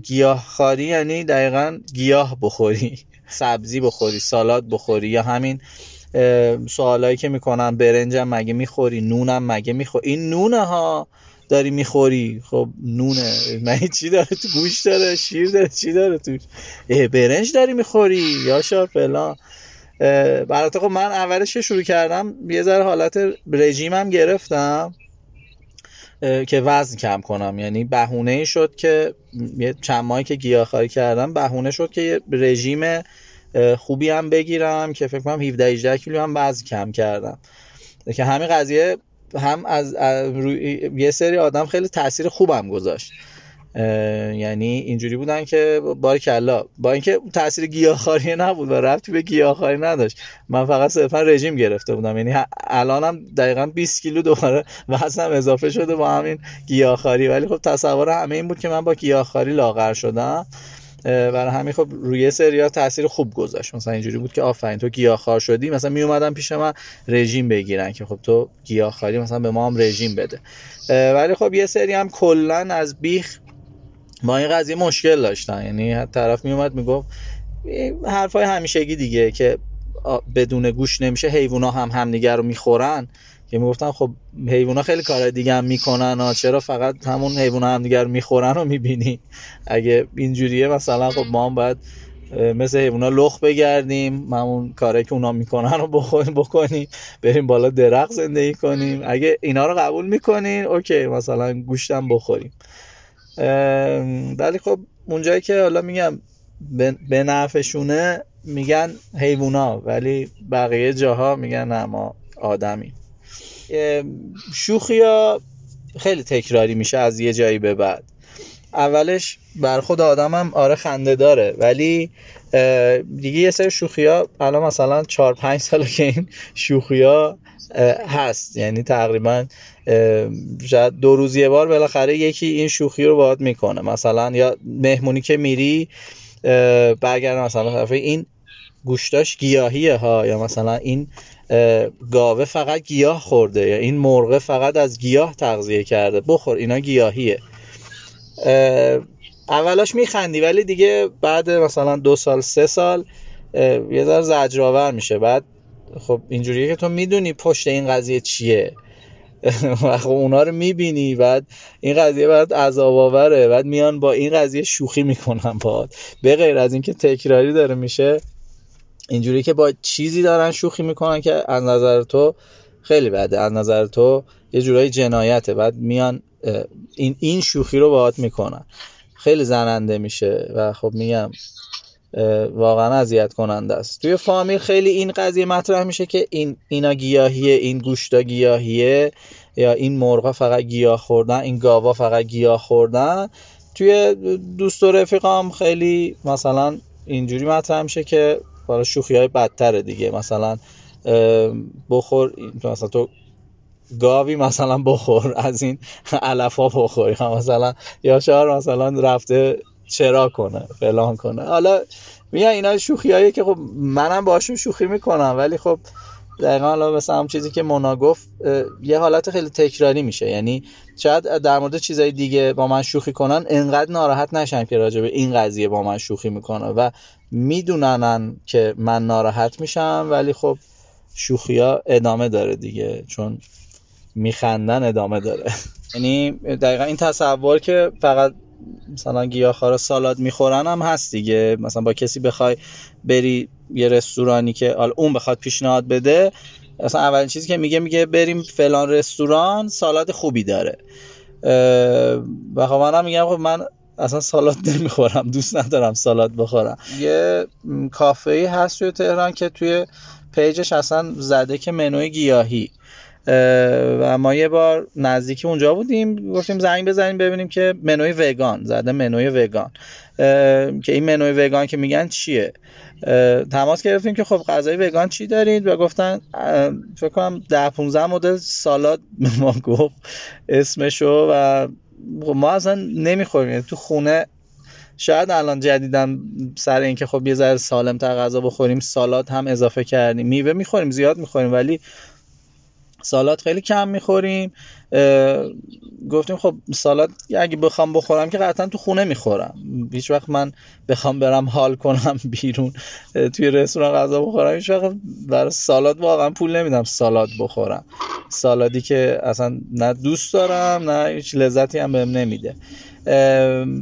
گیاهخواری یعنی دقیقا گیاه بخوری سبزی بخوری سالاد بخوری یا همین سوالایی که می‌کنن برنجم مگه می‌خوری نونم مگه می‌خوری؟ این نونه ها داری می‌خوری؟ خب نونه. من چی داره تو گوش داره؟ شیر داره؟ چی داره توش؟ برنج داری می‌خوری؟ یا شار فلان. برات خب من اولش شروع کردم یه ذره حالت رژیمم گرفتم که وزن کم کنم. یعنی بهونه ای شد که یه چند ماهی که گیاهخواری کردم بهونه شد که رژیم خوبی هم بگیرم که فکر کنم 17 18 کیلو هم وزن کم کردم. که همین قضیه هم از, روی یه سری آدم خیلی تاثیر خوبم گذاشت. یعنی اینجوری بودن که بار کلا. با اینکه تاثیر گیاهخواری نبود و رفتی به گیاهخواری نداشت. من فقط صرفا رژیم گرفته بودم. یعنی الانم دقیقا 20 کیلو دوباره [LAUGHS] وزنم اضافه شده با همین گیاهخواری. ولی خب تصور همه این بود که من با گیاهخواری لاغر شدم. برای همین خب روی سریا تاثیر خوب گذاشت. مثلا اینجوری بود که آفرین تو گیاهخوار شدی مثلا می اومدن پیش من رژیم بگیرن که خب تو گیاهخواری مثلا به ما هم رژیم بده. ولی خب یه سری هم کلا از بیخ با این قضیه مشکل داشتن. یعنی طرف می اومد می‌گفت حرفای همیشگی دیگه که بدون گوش نمیشه حیوونا هم همدیگه رو می‌خورن. که می‌گفتن خب حیوونا خیلی کار دیگه هم می‌کنن و چرا فقط همون حیوونا هم دیگر می‌خورن رو می‌بینی؟ اگه اینجوریه مثلا خب ما هم باید مثل حیوونا لخ بگردیم همون کاری که اونا می‌کنن رو بکنیم بریم بالا درخت زندگی کنیم. اگه اینا رو قبول می‌کنین اوکی مثلا گوشتم بخوریم. ولی خب اونجایی که حالا میگم به نفعشونه میگن حیوونا ولی بقیه جاها میگن نه ما آدمی شوخی ها خیلی تکراری میشه از یه جایی به بعد. اولش بر خود آدمم آره خنده داره ولی دیگه یه سری شوخی ها الان مثلا 4 5 ساله که این شوخی ها هست. یعنی تقریبا شاید دو روز یه بار بالاخره یکی این شوخی رو باید می‌کنه. مثلا یا مهمونی که میری برگرد مثلا طرف این گوشتاش گیاهیه ها یا مثلا این گاوه فقط گیاه خورده. یا این مرغه فقط از گیاه تغذیه کرده. بخور اینا گیاهیه. اولاش میخندی ولی دیگه بعد مثلا دو سال سه سال یه ذره زجرآور میشه. بعد خب اینجوریه که تو می‌دونی پشت این قضیه چیه. [LAUGHS] و خب اونا رو می‌بینی بعد این قضیه بعد عذاب آوره. بعد میان با این قضیه شوخی می‌کنن با به غیر از اینکه تکراری داره میشه. اینجوری که با چیزی دارن شوخی می‌کنن که از نظر تو خیلی بده. از نظر تو یه جورایی جنایته. بعد میان این این شوخی رو باهات می‌کنن. خیلی زننده میشه و خب میگم واقعا اذیت کننده است. توی فامیل خیلی این قضیه مطرح میشه که این اینا گیاهیه این گوشتا گیاهیه یا این مرغا فقط گیاه خوردن این گاوا فقط گیاه خوردن. توی دوست و رفیقام خیلی مثلا اینجوری مطرح میشه که برای شوخی های بدتره دیگه. مثلا بخور مثلا تو گاوی مثلا بخور از این علف ها بخور یا مثلا یا شهر مثلا رفته چرا کنه فلان کنه. حالا میگن اینا شوخی که خب منم باشون شوخی می‌کنم ولی خب دقیقا حالا مثلا هم چیزی که مونا گفت یه حالت خیلی تکراری میشه. یعنی شاید در مورد چیزای دیگه با من شوخی کنن انقدر ناراحت نشن که راجع به این قضیه با من شوخی می‌کنه و می‌دونن که من ناراحت میشم ولی خب شوخی ها ادامه داره دیگه چون میخندن ادامه داره. یعنی دقیقا این تصور که فقط مثلا گیاهخوارا سالاد می‌خورن هم هست دیگه. مثلا با کسی بخوای بری یه رستورانی که حالا اون بخواد پیشنهاد بده مثلا اولین چیزی که میگه میگه بریم فلان رستوران سالاد خوبی داره. و خب منم میگم خب من اصلا سالاد نمی‌خورم دوست ندارم سالاد بخورم. یه کافه ای هست توی تهران که توی پیجش اصلا زده که منوی گیاهی. و ما یه بار نزدیکی اونجا بودیم گفتیم زنگ بزنیم ببینیم که منوی وگان زده منوی وگان. که این منوی وگان که میگن چیه؟ تماس گرفتیم که خب غذای وگان چی دارید؟ و گفتن فکر کنم ده 15 مدل سالاد ما گفت اسمشو و ما اصلا نمی‌خوریم. یعنی تو خونه شاید الان جدیدم سر اینکه خب یه ذره سالم تر غذا بخوریم سالاد هم اضافه کردیم. میوه می‌خوریم زیاد می‌خوریم ولی سالاد خیلی کم می‌خوریم گفتیم خب سالاد اگه بخوام بخورم که قطعا تو خونه می‌خورم. هیچ وقت من بخوام برم حال کنم [LAUGHS] بیرون توی رستوران غذا بخورم. هیچ وقت برای سالاد واقعا پول نمیدم سالاد بخورم. سالادی که اصلا نه دوست دارم نه هیچ لذتی هم بهم نمیده.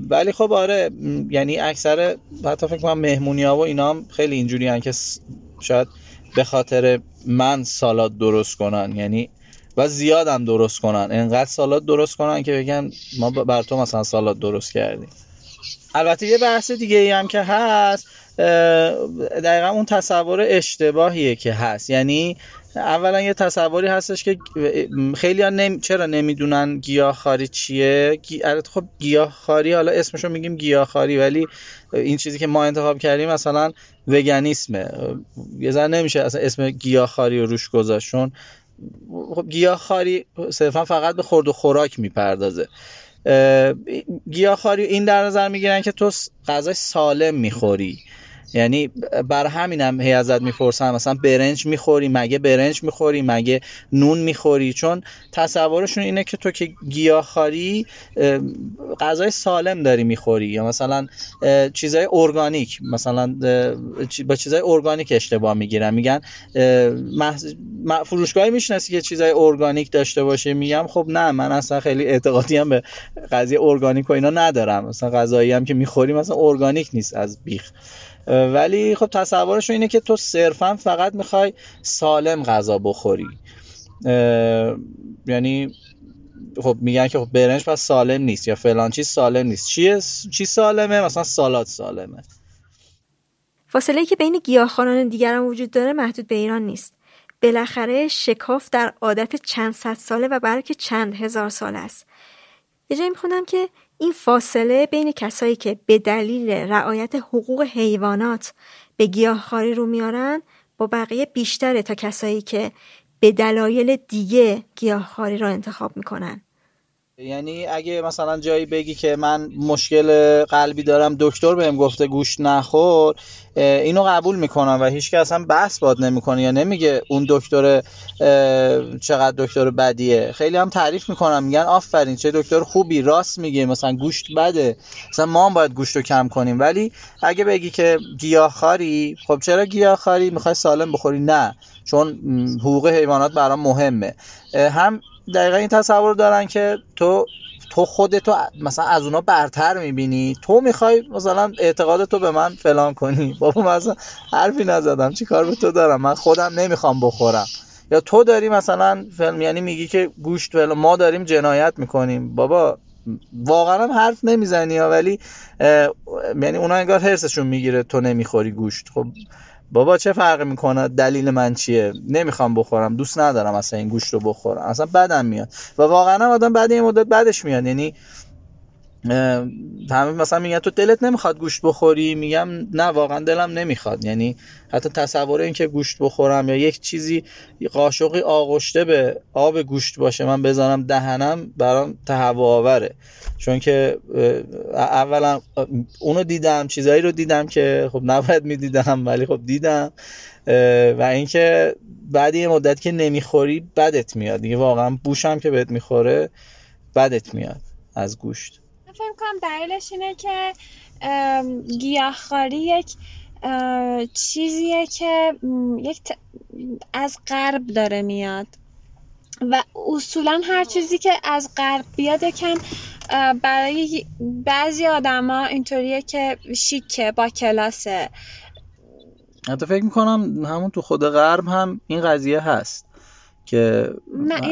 ولی خب آره یعنی اکثر حتی فکر کنم مهمونی ها و اینا هم خیلی اینجوری که شاید به خاطر من سالاد درست کنن یعنی و زیادم درست کنن. انقدر سالاد درست کنن که بگن ما بر تو مثلا سالاد درست کردیم. البته یه بحث دیگه ای هم که هست دقیقا اون تصور اشتباهیه که هست. یعنی اولا یه تصوری هستش که خیلی ها نمی... چرا نمی‌دونن گیاهخواری چیه؟ گی... خب گیاهخواری حالا اسمشو میگیم گیاهخواری ولی این چیزی که ما انتخاب کردیم مثلا وگانیسمه. یه ذره نمیشه اصلا اسم گیاهخواری رو روش گذاشت چون خب گیاهخواری صرفا فقط به خورد و خوراک می‌پردازه. گیاهخواری این در نظر می‌گیرن که تو غذای سالم می‌خوری. یعنی بر همینم هی ازت می‌پرسن مثلا برنج می‌خوری مگه برنج می‌خوری مگه نون می‌خوری؟ چون تصورشون اینه که تو که گیاهخواری غذای سالم داری می‌خوری یا مثلا چیزای ارگانیک مثلا با چیزای ارگانیک اشتباه می‌گیرن. میگن فروشگاهی می‌شناسی که چیزای ارگانیک داشته باشه؟ میگم خب نه من اصلا خیلی اعتقادی هم به قضیه ارگانیک و اینا ندارم. مثلا غذایی هم که می‌خوری مثلا ارگانیک نیست از بیخ. ولی خب تصورش اینه که تو صرفا فقط می‌خوای سالم غذا بخوری. یعنی خب میگن که خب برنج پس سالم نیست یا فلان چیز سالم نیست. چیه؟ چی سالمه؟ مثلا سالاد سالمه. فاصله که بین گیاهخواران دیگر هم وجود داره محدود به ایران نیست. بالاخره شکاف در عادت چند صد ساله و بلکه چند هزار سال است. یه جایی می‌خونم که این فاصله بین کسایی که به دلیل رعایت حقوق حیوانات به گیاهخواری رو میارن با بقیه بیشتره تا کسایی که به دلایل دیگه گیاهخواری رو انتخاب می‌کنن. یعنی اگه مثلا جایی بگی که من مشکل قلبی دارم دکتر بهم گفته گوشت نخور اینو قبول می‌کنم و هیچ اصلا بحث باد نمی‌کنه یا نمیگه اون دکتر چقدر دکتر بدیه. خیلی هم تعریف می‌کنم میگن آفرین چه دکتر خوبی راست میگه مثلا گوشت بده. مثلا ما هم باید گوشت رو کم کنیم. ولی اگه بگی که گیاهخواری خب چرا گیاهخواری؟ می‌خوای سالم بخوری؟ نه چون حقوق حیوانات برام مهمه. هم دقیقا این تصور دارن که تو تو خودتو مثلا از اونا برتر می‌بینی. تو می‌خوای مثلا اعتقاد تو به من فلان کنی. [LAUGHS] بابا مثلا حرفی نزدم. چی کار به تو دارم؟ من خودم نمی‌خوام بخورم. یا تو داری مثلا فیلم یعنی میگی که گوشت فلان ما داریم جنایت می‌کنیم. بابا واقعا حرف نمی‌زنی ولی یعنی اونا انگار حرسشون می‌گیره تو نمی‌خوری گوشت. خب بابا چه فرقی می‌کنه؟ دلیل من چیه؟ نمی‌خوام بخورم. دوست ندارم اصلا این گوشت رو بخورم. اصلا بدم میاد. و واقعا آدم بعد این مدت بعدش میاد. یعنی همه مثلا میگن تو دلت نمی‌خواد گوشت بخوری؟ میگم نه واقعا دلم نمی‌خواد. یعنی حتی تصور این که گوشت بخورم یا یک چیزی قاشقی آغشته به آب گوشت باشه من بزنم دهنم برام تهوع آوره چون که اولا اونو دیدم چیزایی رو دیدم که خب نباید می‌دیدم ولی خب دیدم. و اینکه بعد یه مدت که نمی‌خوری بدت میاد. دیگه واقعا بوشم که بهت می‌خوره بدت میاد از گوشت. فکر کنم دلیلش اینه که گیاهخواری یک چیزیه که یک از غرب داره میاد. و اصولا هر چیزی که از غرب بیاد کم برای بعضی آدما اینطوریه که شیکه با کلاسه. حتی فکر می‌کنم همون تو خود غرب هم این قضیه هست. که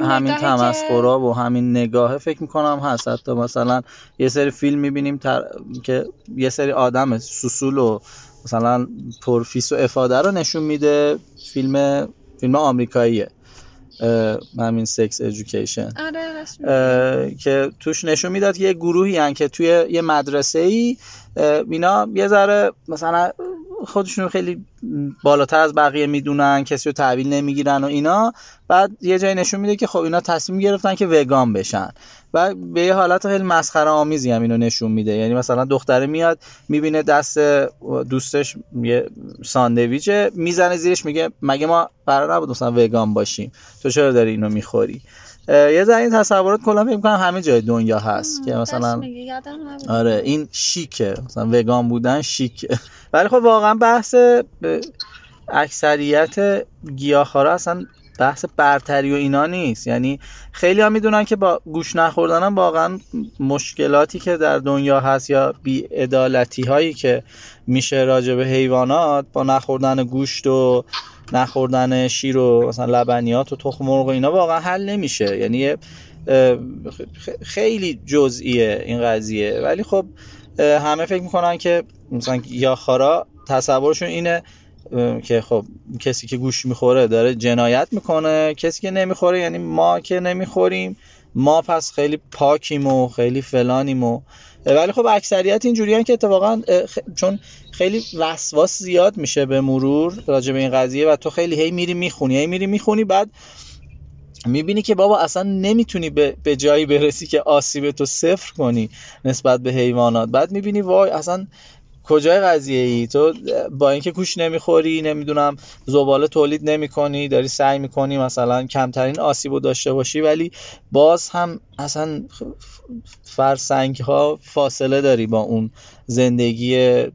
همین تمسخرا و همین نگاهه فکر می‌کنم هست. حتی مثلا یه سری فیلم می‌بینیم تر... که یه سری آدم سوسول و مثلا پرفیس و افاده رو نشون میده. فیلم فیلم آمریکاییه. همین سکس ادویکیشن آره که توش نشون می‌داد یه گروهی هن که توی یه مدرسه ای اینا یه ذره مثلا خودشون خیلی بالاتر از بقیه می‌دونن کسی رو تحویل نمی‌گیرن و اینا. بعد یه جایی نشون میده که خب اینا تصمیم گرفتن که وگان بشن. و به یه حالت خیلی مسخره آمیزی هم اینو نشون میده. یعنی مثلا دختره میاد می‌بینه دست دوستش یه ساندویچه می‌زنه زیرش میگه مگه ما قرار نبود مثلا وگان باشیم؟ تو چرا داری اینو می‌خوری؟ یه ذره این تصورات کلا فکر کنم همه جای دنیا هست که مثلا آره این شیکه مثلا وگان بودن شیکه. ولی خب واقعا بحث اکثریت گیاهخوارا اصلا بحث برتری و اینا نیست. یعنی خیلی ها می‌دونن که با گوش نخوردن هم واقعا مشکلاتی که در دنیا هست یا بیعدالتی هایی که میشه راجع به حیوانات با نخوردن گوشت و نخوردن شیر و مثلا لبنیات و تخم مرغ و اینا واقعا حل نمیشه. یعنی خیلی جزئیه این قضیه. ولی خب همه فکر می‌کنن که مثلا یاخارا تصورشون اینه که خب کسی که گوش می‌خوره داره جنایت می‌کنه کسی که نمی‌خوره یعنی ما که نمی‌خوریم ما پس خیلی پاکیم و خیلی فلانیم و ولی خب اکثریت اینجوری که اتفاقا چون خیلی وسواس زیاد میشه به مرور راجع به این قضیه و تو خیلی هی میری می‌خونی هی میری می‌خونی بعد می‌بینی که بابا اصلا نمی‌تونی به جایی برسی که آسیب تو صفر کنی نسبت به حیوانات. بعد می‌بینی وای اصلا کجای قضیه ای؟ تو با اینکه کوش نمی‌خوری نمی‌دونم زباله تولید نمی‌کنی داری سعی می‌کنی مثلا کمترین آسیبو داشته باشی ولی باز هم اصلا فرسنگ ها فاصله داری با اون زندگی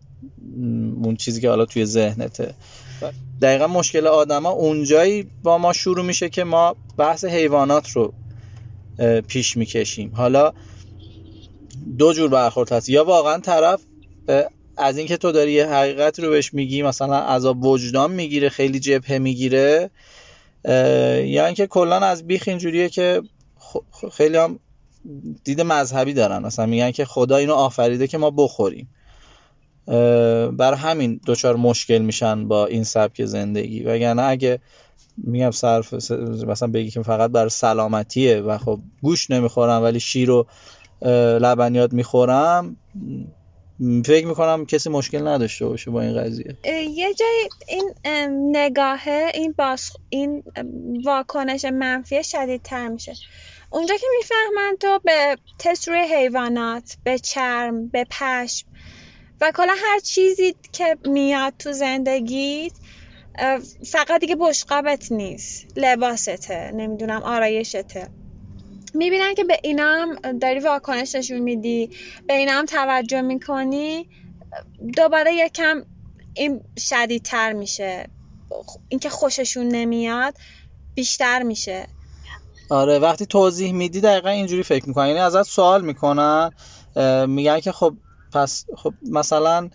اون چیزی که حالا توی ذهنته. دقیقا مشکل آدما اونجایی با ما شروع میشه که ما بحث حیوانات رو پیش می‌کشیم. حالا دو جور برخورد هست. یا واقعا طرف از اینکه تو داری یه حقیقت رو بهش میگی مثلا عذاب وجدان می‌گیره خیلی جبهه می‌گیره یا اینکه کلا از بیخ اینجوریه که خیلی هم دید مذهبی دارن. مثلا میگن که خدا اینو آفریده که ما بخوریم. بر همین دوچار مشکل میشن با این سبک زندگی. وگرنه اگه میگم صرف مثلا بگی که فقط برای سلامتیه و خب گوش نمی‌خورم ولی شیر و لبنیات می‌خورم فکر می‌کنم کسی مشکل نداشته باشه با این قضیه. یه جای این نگاهه این باش این واکنش منفی شدید تر میشه. اونجا که می‌فهمن تو به تست روی حیوانات به چرم به پشم و کلا هر چیزی که میاد تو زندگیت فقط دیگه بشقابت نیست. لباسته نمی‌دونم آرایشته می‌بینن که به اینا هم داری واکنش نشون میدی به اینا هم توجه می‌کنی دوباره یکم این شدیدتر میشه. اینکه خوششون نمیاد بیشتر میشه. آره وقتی توضیح میدی دقیقا اینجوری فکر می‌کنن. یعنی ازت سوال می‌کنن میگن که خب پس خب مثلا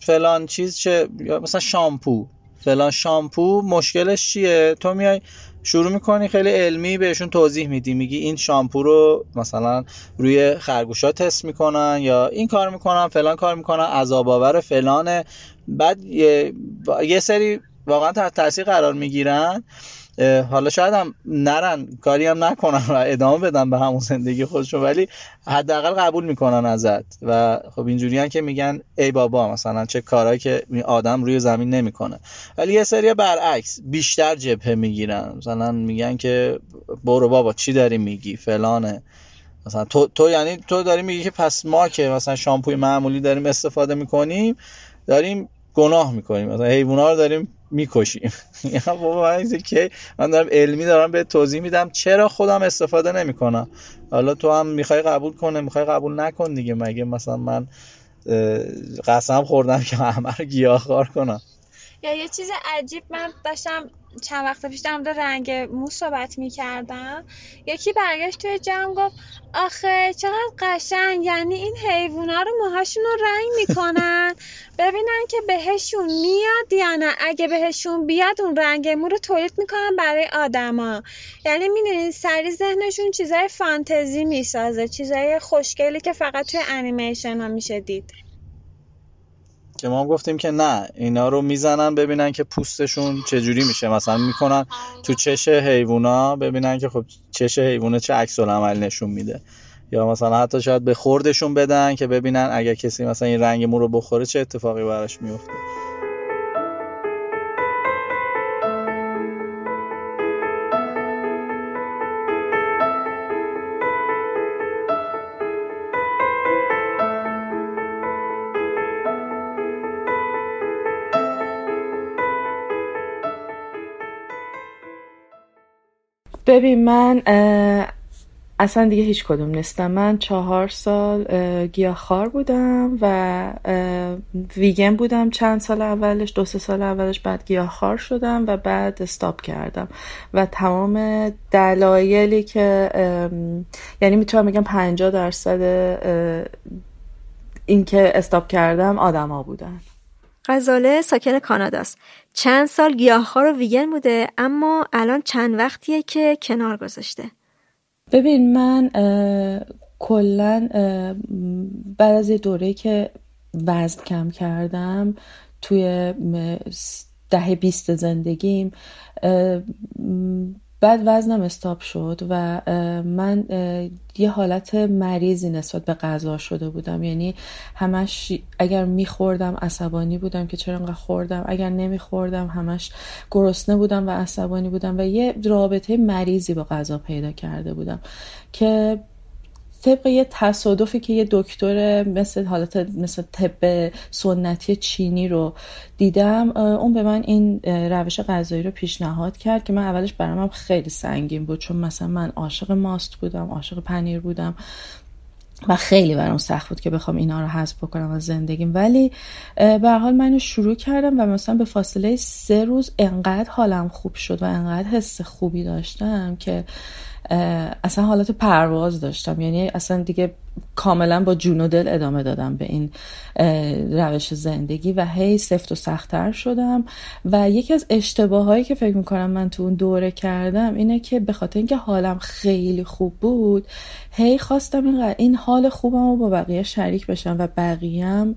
فلان چیز چه مثلا شامپو. فلان شامپو مشکلش چیه؟ تو میای شروع می‌کنی خیلی علمی بهشون توضیح میدی. میگی این شامپو رو مثلا روی خرگوشا تست می‌کنن یا این کار می‌کنن فلان کار می‌کنن عذاب آور فلانه. بعد یه, سری واقعا تحت تاثیر قرار می‌گیرن. حالا شاید هم نرن کاری هم نکنن و ادامه بدن به همون زندگی خودشون ولی حداقل قبول می‌کنن ازت. و خب اینجوری که میگن ای بابا مثلا چه کارهایی که آدم روی زمین نمی‌کنه. ولی یه سری برعکس بیشتر جبهه می‌گیرن. مثلا میگن که برو بابا چی داری میگی؟ فلانه. مثلا تو, تو یعنی تو داری میگی که پس ما که مثلا شامپوی معمولی داریم استفاده می‌کنیم داریم گناه می‌کنیم. مثلا حیونا رو داریم می‌کشیم. بابا من که من دارم علمی دارم به توضیح میدم چرا خودم استفاده نمی‌کنم. حالا تو هم می‌خوای قبول کنه می‌خوای قبول نکن دیگه. مگه مثلا من قسم خوردم که همه رو گیاهخوار کنم. یا یه چیز عجیب من داشتم چند وقت پیش در رنگ مو صحبت می‌کردم. یکی برگشت توی جمع گفت آخه چقدر قشنگ یعنی این حیوونا رو موهاشون رو رنگ می‌کنن. [LAUGHS] ببینن که بهشون میاد یا نه اگه بهشون بیاد اون رنگ مو رو تولید می‌کنن برای آدما. یعنی می‌دونین سری ذهنشون چیزای فانتزی می‌سازه چیزای خوشگلی که فقط توی انیمیشن ها میشه دید. که ما گفتیم که نه اینا رو می‌زنن ببینن که پوستشون چجوری میشه. مثلا می‌کنن تو چش حیوونا ببینن که خب چش حیوانه چه عکس عمل نشون میده. یا مثلا حتی شاید به خوردشون بدن که ببینن اگر کسی مثلا این رنگ مو رو بخوره چه اتفاقی براش میفته ببین من اصلا دیگه هیچ کدوم نیستم. من چهار سال گیاهخوار بودم و ویگن بودم چند سال اولش دو سه سال اولش بعد گیاهخوار شدم و بعد استاپ کردم. و تمام دلایلی که یعنی می‌تونم بگم پنجاه درصد اینکه استاپ کردم آدما بودن. غزاله ساکن کاناداست. چند سال گیاهخوار و ویگن بوده اما الان چند وقتیه که کنار گذاشته. ببین من کلا بعد از دوره که وزن کم کردم توی ده بیست زندگیم بعد وزنم استاب شد و من یه حالت مریضی نسبت به غذا شده بودم. یعنی همش اگر میخوردم عصبانی بودم که چرا انقدر خوردم. اگر نمیخوردم همش گرسنه بودم و عصبانی بودم و یه رابطه مریضی با غذا پیدا کرده بودم که طبق یه تصادفی که یه دکتر مثل حالت مثل طب سنتی چینی رو دیدم اون به من این روش غذایی رو پیشنهاد کرد که من اولش برام خیلی سنگین بود چون مثلا من عاشق ماست بودم عاشق پنیر بودم. و خیلی برام سخت بود که بخوام اینا رو حذف بکنم از زندگیم. ولی به حال من شروع کردم و مثلا به فاصله سه روز انقدر حالم خوب شد و انقدر حس خوبی داشتم که اصلا حالت پرواز داشتم. یعنی اصلا دیگه کاملا با جون و دل ادامه دادم به این روش زندگی و هی سفت و سختتر شدم. و یکی از اشتباه هایی که فکر می‌کنم من تو اون دوره کردم اینه که به خاطر اینکه حالم خیلی خوب بود هی خواستم این, حال خوبم رو با بقیه شریک بشم و بقیه هم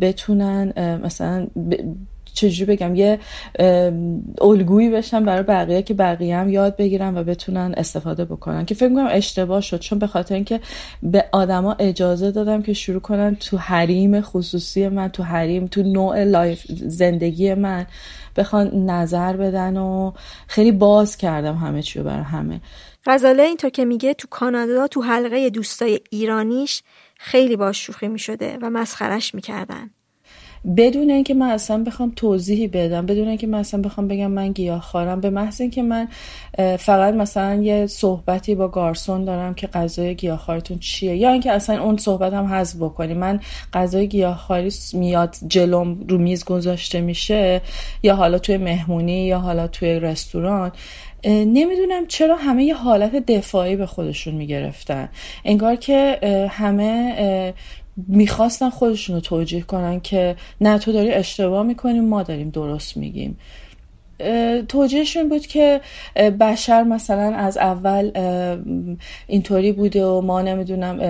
بتونن مثلا چجوری بگم یه الگویی بشم برای بقیه که بقیه هم یاد بگیرن و بتونن استفاده بکنن. که فکر می‌کنم اشتباه شد چون به خاطر اینکه به آدما اجازه دادم که شروع کنن تو حریم خصوصی من تو حریم تو نوع life زندگی من بخوان نظر بدن و خیلی باز کردم همه چی رو برای همه. غزاله اینطور که میگه تو کانادا تو حلقه دوستای ایرانیش خیلی باش شوخی می‌شده و مسخرش می‌کردن. بدون اینکه من اصلا بخوام توضیحی بدم بدون اینکه من اصلا بخوام بگم من گیاهخوارم به محض اینکه من فقط مثلا یه صحبتی با گارسون دارم که غذای گیاهخوارتون چیه یا اینکه اصلا اون صحبت هم حذف بکنی. من غذای گیاهخواری میاد جلوم رو میز گذاشته میشه یا حالا توی مهمونی یا حالا توی رستوران. نمی‌دونم چرا همه یه حالت دفاعی به خودشون می‌گرفتن. انگار که همه می‌خواستن خودشون رو توجیه کنن که نه تو داری اشتباه می‌کنیم ما داریم درست میگیم. توجیهشون بود که بشر مثلا از اول اینطوری بوده و ما نمی‌دونم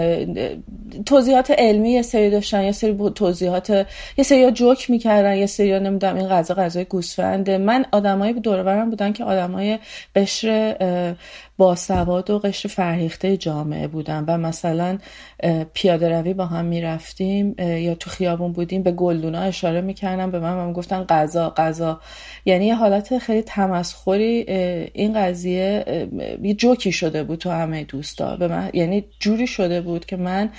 توضیحات علمی یه سری داشتن یه سری توضیحات یه سری جوک می‌کردن یه سری نمی‌دونم این غذا غذای گوسفنده. من آدمایی دورورم بودن که آدمای قشر باسواد و قشر فرهیخته جامعه بودن و مثلا پیاده روی با هم می‌رفتیم یا تو خیابون بودیم به گلدونا اشاره می‌کردم به من و گفتن غذا غذا. یعنی یه حالت خیلی تمسخوری این قضیه یه جوکی شده بود تو همه دوستا. به من یعنی جوری شده بود که من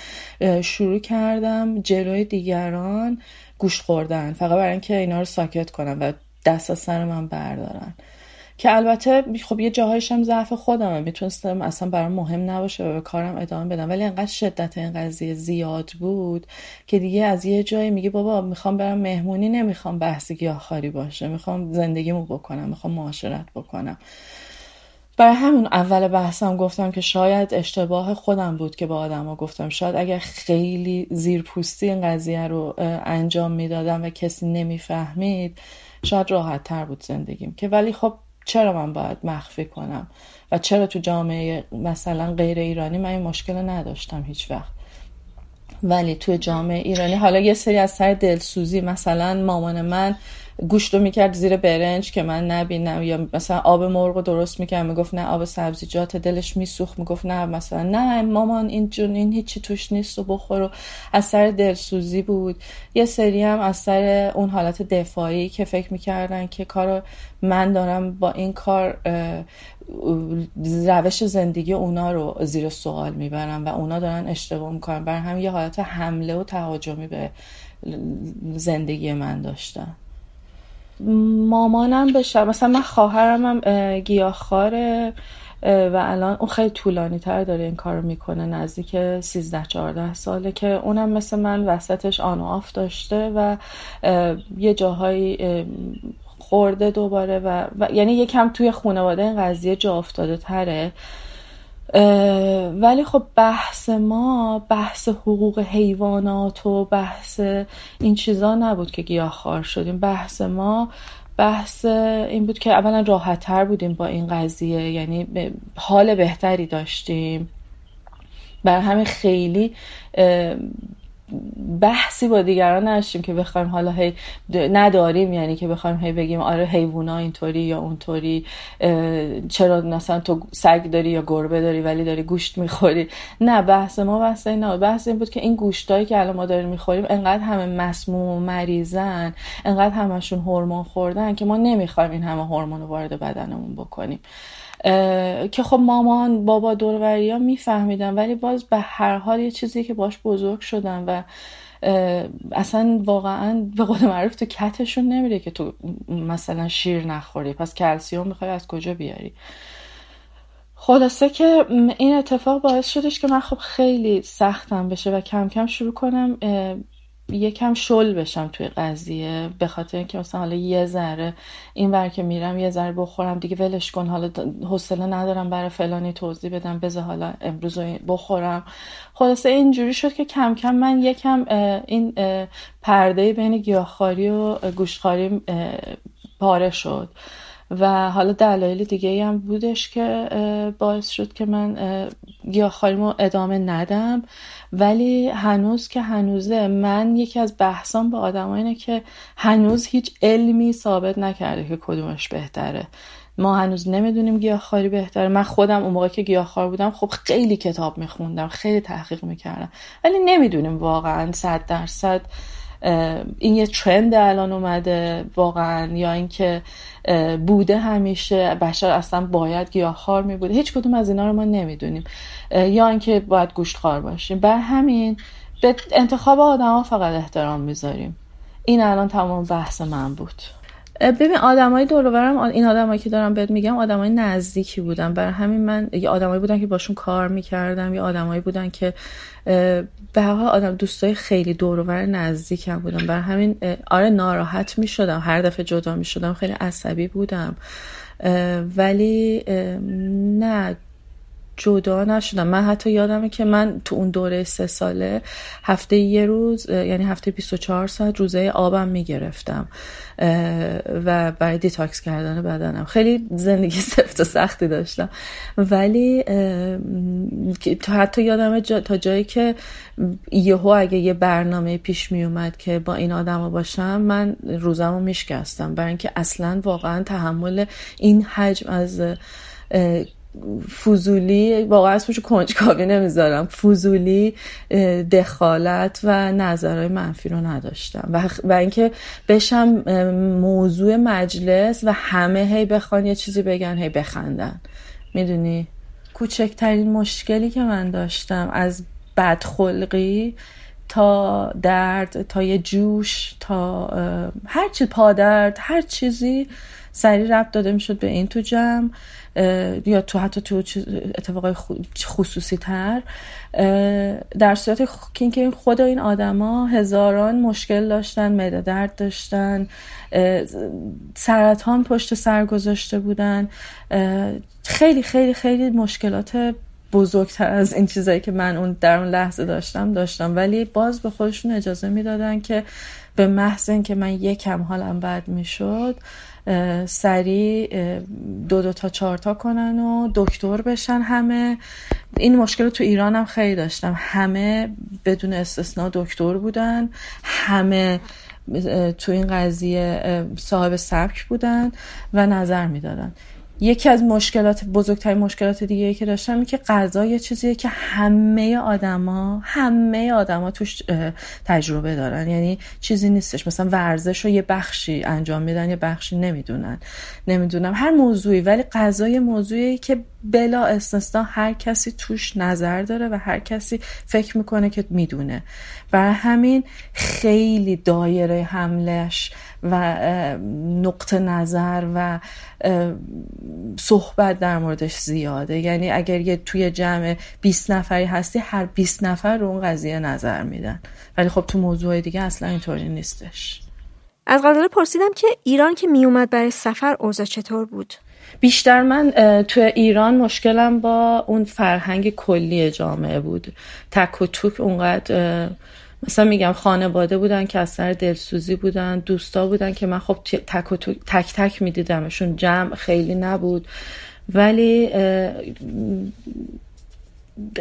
شروع کردم جلوی دیگران گوش خوردن. فقط برای اینکه اینا رو ساکت کنم و دست از سر من بردارن. که البته خب یه جاهایش هم ضعف خودمه. می‌تونستم اصلا برام مهم نباشه و به کارم ادامه بدم. ولی انقدر شدت این قضیه زیاد بود که دیگه از یه جایی میگه بابا می‌خوام برم مهمونی نمی‌خوام بحثی گیاهخواری باشه. می‌خوام زندگیمو بکنم. می‌خوام معاشرت بکنم. برای همون اول بحثم گفتم که شاید اشتباه خودم بود که با آدما گفتم. شاید اگر خیلی زیرپوستی این قضیه رو انجام می‌دادم و کسی نمی‌فهمید شاید راحت تر بود زندگیم. که ولی خب چرا من باید مخفی کنم؟ و چرا تو جامعه مثلا غیر ایرانی من این مشکل نداشتم هیچ وقت؟ ولی تو جامعه ایرانی حالا یه سری از سر دلسوزی مثلا مامان من گوشت رو می‌کرد زیر برنج که من نبینم. یا مثلا آب مرغ رو درست می‌کرد می‌گفت نه آب سبزیجات دلش میسوخت. می‌گفت نه مثلا نه مامان این جون این هیچی توش نیست و بخور. و از سر دلسوزی بود. یه سری هم از سر اون حالت دفاعی که فکر می‌کردن که کار من دارم با این کار روش زندگی اونا رو زیر سوال می‌برم و اونا دارن اشتباه می‌کنن. بر هم یه حالت حمله و تهاجمی به زندگی من داشتن. مامانم بشه مثلا من خواهرم هم گیاهخواره و الان اون خیلی طولانی تر داره این کار رو می‌کنه نزدیک 13 14 ساله که اونم مثل من وسطش آن و آف داشته و یه جاهایی خورده دوباره و, و یعنی یکم توی خانواده این قضیه جا افتاده تره. ولی خب بحث ما بحث حقوق حیوانات و بحث این چیزا نبود که گیاهخوار شدیم. بحث ما بحث این بود که اولا راحت تر بودیم با این قضیه یعنی حال بهتری داشتیم. بر همین خیلی بحثی با دیگران نشیم که بخوایم حالا هی نداریم یعنی که بخوایم هی بگیم آره حیوونا اینطوری یا اونطوری چرا مثلا تو سگ داری یا گربه داری ولی داری گوشت می‌خوری؟ نه بحث ما بحث این بحث این بود که این گوشتایی که الان ما داریم می‌خوریم انقدر همه مسموم و مریضن انقدر همشون هورمون خوردن که ما نمی‌خوایم این همه هورمون وارد بدنمون بکنیم. که خب مامان بابا دوروریا میفهمیدن ولی باز به هر حال یه چیزی که باش بزرگ شدن و اصلا واقعا به قول معروف تو کتشون نمیره که تو مثلا شیر نخوری پس کلسیوم می‌خوای از کجا بیاری؟ خلاصه که این اتفاق باعث شدش که من خب خیلی سختم بشه و کم کم شروع کنم یکم شل بشم توی قضیه به خاطر اینکه مثلا حالا یه ذره این ور که میرم یه ذره بخورم دیگه ولش کن حالا حوصله ندارم برای فلانی توضیح بدم بذار حالا امروز بخورم. خلاصه اینجوری شد که کم کم من یکم این پرده بین گیاهخواری و گوشتخواری پاره شد. و حالا دلایل دیگه هم بودش که باعث شد که من گیاهخواریمو ادامه ندم. ولی هنوز که هنوزه من یکی از بحثام با آدم اینه که هنوز هیچ علمی ثابت نکرده که کدومش بهتره. ما هنوز نمی‌دونیم گیاهخواری بهتره. من خودم اون موقع که گیاهخوار بودم خب خیلی کتاب میخوندم خیلی تحقیق می‌کردم. ولی نمی‌دونیم واقعا صد درصد این یه ترند الان اومده واقعا یا اینکه بوده همیشه. بشر اصلا باید گیاهخوار می بوده هیچ کدوم از اینا رو ما نمی‌دونیم. یا اینکه باید گوشتخوار باشیم. بر همین به انتخاب آدما فقط احترام می‌ذاریم. این الان تمام بحث من بود. ببین آدمای دور برم این آدمایی که دارم بهت میگم آدمای نزدیکی بودن. برای همین من یه آدمایی بودن که باشون کار می‌کردم یا آدمایی بودن که به هر حال آدم دوستای خیلی دور و نزدیکم بودم برای همین آره ناراحت می‌شدم. هر دفعه جدا می‌شدم. خیلی عصبی بودم. ولی نه جدا نشدم. من حتی یادمه که من تو اون دوره سه ساله هفته یه روز یعنی هفته 24 ساعت روزه آبم می‌گرفتم. و برای detox کردن بدنم. خیلی زندگی [LAUGHS] سفت و سختی داشتم. ولی حتی یادمه تا جایی که یهو اگه یه برنامه پیش می اومد که با این آدم باشم من روزم رو میشکستم. برای اینکه اصلا واقعا تحمل این حجم از فوزولی واقعا اسمشو کنجکاوی نمی‌ذارم. فوزولی دخالت و نظرهای منفی رو نداشتم. و, و اینکه بشم موضوع مجلس و همه هی بخوان یه چیزی بگن هی بخندن. می‌دونی؟ کوچکترین مشکلی که من داشتم از بدخلقی تا درد تا یه جوش تا هر چی پادرد هر چیزی سریع ربط داده می‌شد به این تو جمع یا تو حتی تو اتفاقای خصوصی تر. در صورت که این خود این آدما هزاران مشکل داشتن معده درد داشتن سرطان پشت سر گذاشته بودن خیلی خیلی خیلی مشکلات بزرگتر از این چیزایی که من اون در اون لحظه داشتم داشتم. ولی باز به خودشون اجازه می‌دادن که به محض اینکه من یکم حالم بد می‌شد سریع دو دو تا چهار تا کنن و دکتر بشن همه. این مشکل تو ایران هم خیلی داشتم. همه بدون استثنا دکتر بودن. همه تو این قضیه صاحب سبک بودن و نظر می‌دادن. یکی از مشکلات بزرگترین مشکلات دیگه که داشتم این که غذا یه چیزیه که همه آدما همه آدما توش تجربه دارن. یعنی چیزی نیستش. مثلا ورزش رو یه بخشی انجام میدن یه بخشی نمی‌دونن. نمی‌دونم هر موضوعی. ولی غذا یه موضوعی که بلا استثنا هر کسی توش نظر داره و هر کسی فکر می‌کنه که می‌دونه. برای همین خیلی دایره حملش و نقطه نظر و صحبت در موردش زیاده. یعنی اگر یه توی جمع 20 نفری هستی هر 20 نفر رو اون قضیه نظر میدن. ولی خب تو موضوع دیگه اصلا اینطوری نیستش. از غزاله پرسیدم که ایران که میومد برای سفر اوضاع چطور بود؟ بیشتر من تو ایران مشکلم با اون فرهنگ کلی جامعه بود. تک و توک اونقدر مثلا میگم خانواده بودن که از سر دلسوزی بودن دوستا بودن که من خب تک و تک تک میدیدمشون. جمع خیلی نبود. ولی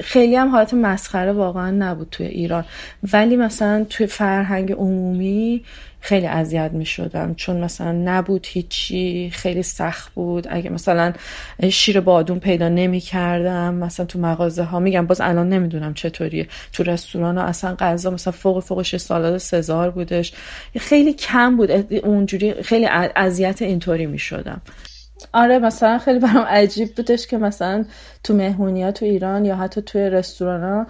خیلی هم حالت مسخره واقعا نبود توی ایران. ولی مثلا توی فرهنگ عمومی خیلی اذیت می شدم چون مثلا نبود هیچی خیلی سخت بود. اگه مثلا شیر بادون پیدا نمی کردم مثلا تو مغازه ها میگم باز الان نمی‌دونم چطوریه تو رستوران ها اصلا غذا مثلا فوق فوقش سالاد سزار بودش. خیلی کم بود. اونجوری خیلی اذیت اینطوری می شدم آره مثلا خیلی برام عجیب بودش که مثلا تو مهمونی ها تو ایران یا حتی توی رستوران ها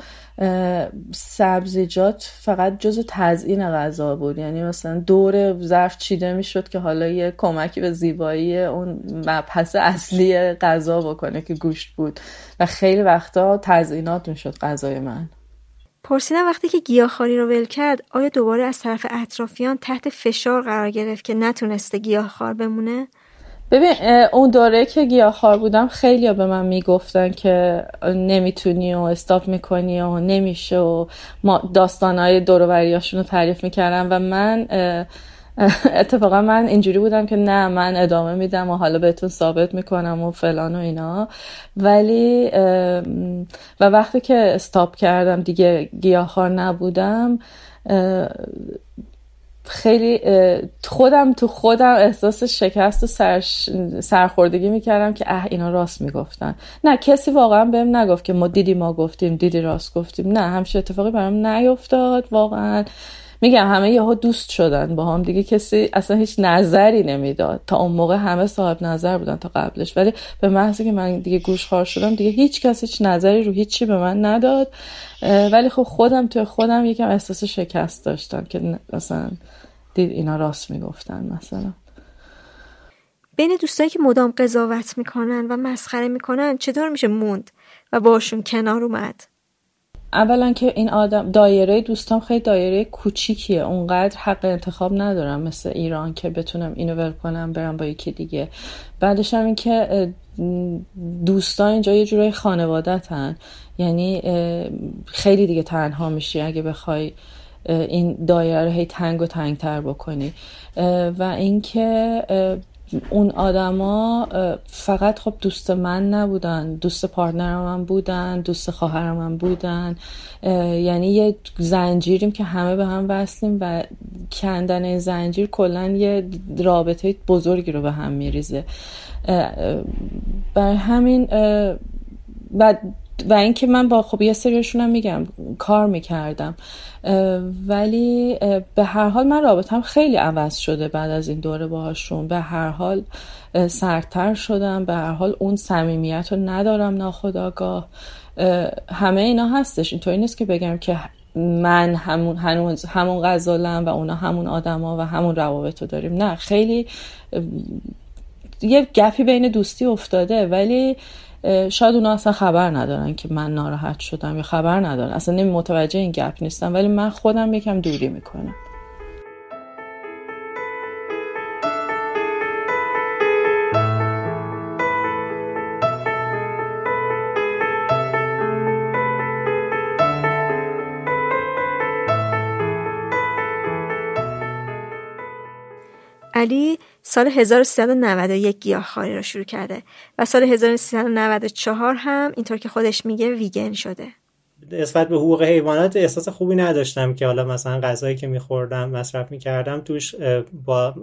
سبزیجات فقط جز تزیین غذا بود. یعنی مثلا دور ظرف چیده می‌شد که حالا یه کمکی به زیبایی اون مبحث اصلی غذا بکنه که گوشت بود. و خیلی وقتا تزیینات می‌شد غذای من. پرسیدم وقتی که گیاهخواری رو ول کرد آیا دوباره از طرف اطرافیان تحت فشار قرار گرفت که نتونسته گیاهخوار بمونه؟ ببین اون دوره که گیاهخوار بودم خیلی به من می‌گفتن که نمی‌تونی و استاپ می‌کنی و نمیشه و ما داستانهای رو تعریف می‌کردم و من اتفاقا من اینجوری بودم که نه من ادامه میدم و حالا بهتون ثابت می‌کنم و فلان و اینا. ولی و وقتی که استاپ کردم دیگه گیاهخوار نبودم خیلی خودم تو خودم احساس شکست و سرخوردگی می‌کردم که اه اینا راست می‌گفتن. نه کسی واقعا بهم نگفت که ما دیدی ما گفتیم دیدی راست گفتیم. نه همچین اتفاقی برام نیفتاد واقعا. میگم همه یهو دوست شدن با هم دیگه کسی اصلا هیچ نظری نمی‌داد. تا اون موقع همه صاحب نظر بودن تا قبلش. ولی به محضی که من دیگه گوش خار شدم دیگه هیچ کس هیچ نظری رو هیچی به من نداد. ولی خب خودم توی خودم یکم احساس شکست داشتم که مثلا دید اینا راست می‌گفتن مثلا. بین دوستایی که مدام قضاوت می‌کنن و مسخره می‌کنن چطور میشه موند و باشون کنار اومد؟ اولا که این آدم دایره دوستام خیلی دایره کوچیکیه. اونقدر حق انتخاب ندارم مثل ایران که بتونم اینو ول کنم برم با یکی دیگه. بعدش هم این که دوستان اینجا یه جورای خانوادتن. یعنی خیلی دیگه تنها میشی اگه بخوای این دایره رو هی تنگ و تنگ تر بکنی و اینکه اون آدما فقط خب دوست من نبودن دوست پارتنر من بودن دوست خواهر من بودن. یعنی یه زنجیریم که همه به هم وصلیم و کندن زنجیر کلا یه رابطه بزرگی رو به هم میریزه. بر همین و و اینکه من با خب یه سریشون هم میگم کار می‌کردم. ولی به هر حال من رابطم خیلی عوض شده بعد از این دوره باهاشون. به هر حال سرتر شدم. به هر حال اون صمیمیت رو ندارم ناخداگاه. همه اینا هستش. اینطوری نیست که بگم که من همون هنوز همون غزالم و اونا همون آدما و همون روابط رو داریم. نه خیلی یه گپی بین دوستی افتاده. ولی شاید اونا اصلا خبر ندارن که من ناراحت شدم یا خبر ندارن. اصلا نمی متوجه این گپ نیستم ولی من خودم یکم دوری می‌کنم. علی سال 1391 گیاهخواری را شروع کرده و سال 1394 هم اینطور که خودش میگه ویگن شده. نسبت به حقوق حیوانات احساس خوبی نداشتم که حالا مثلا غذایی که میخوردم مصرف می‌کردم توش با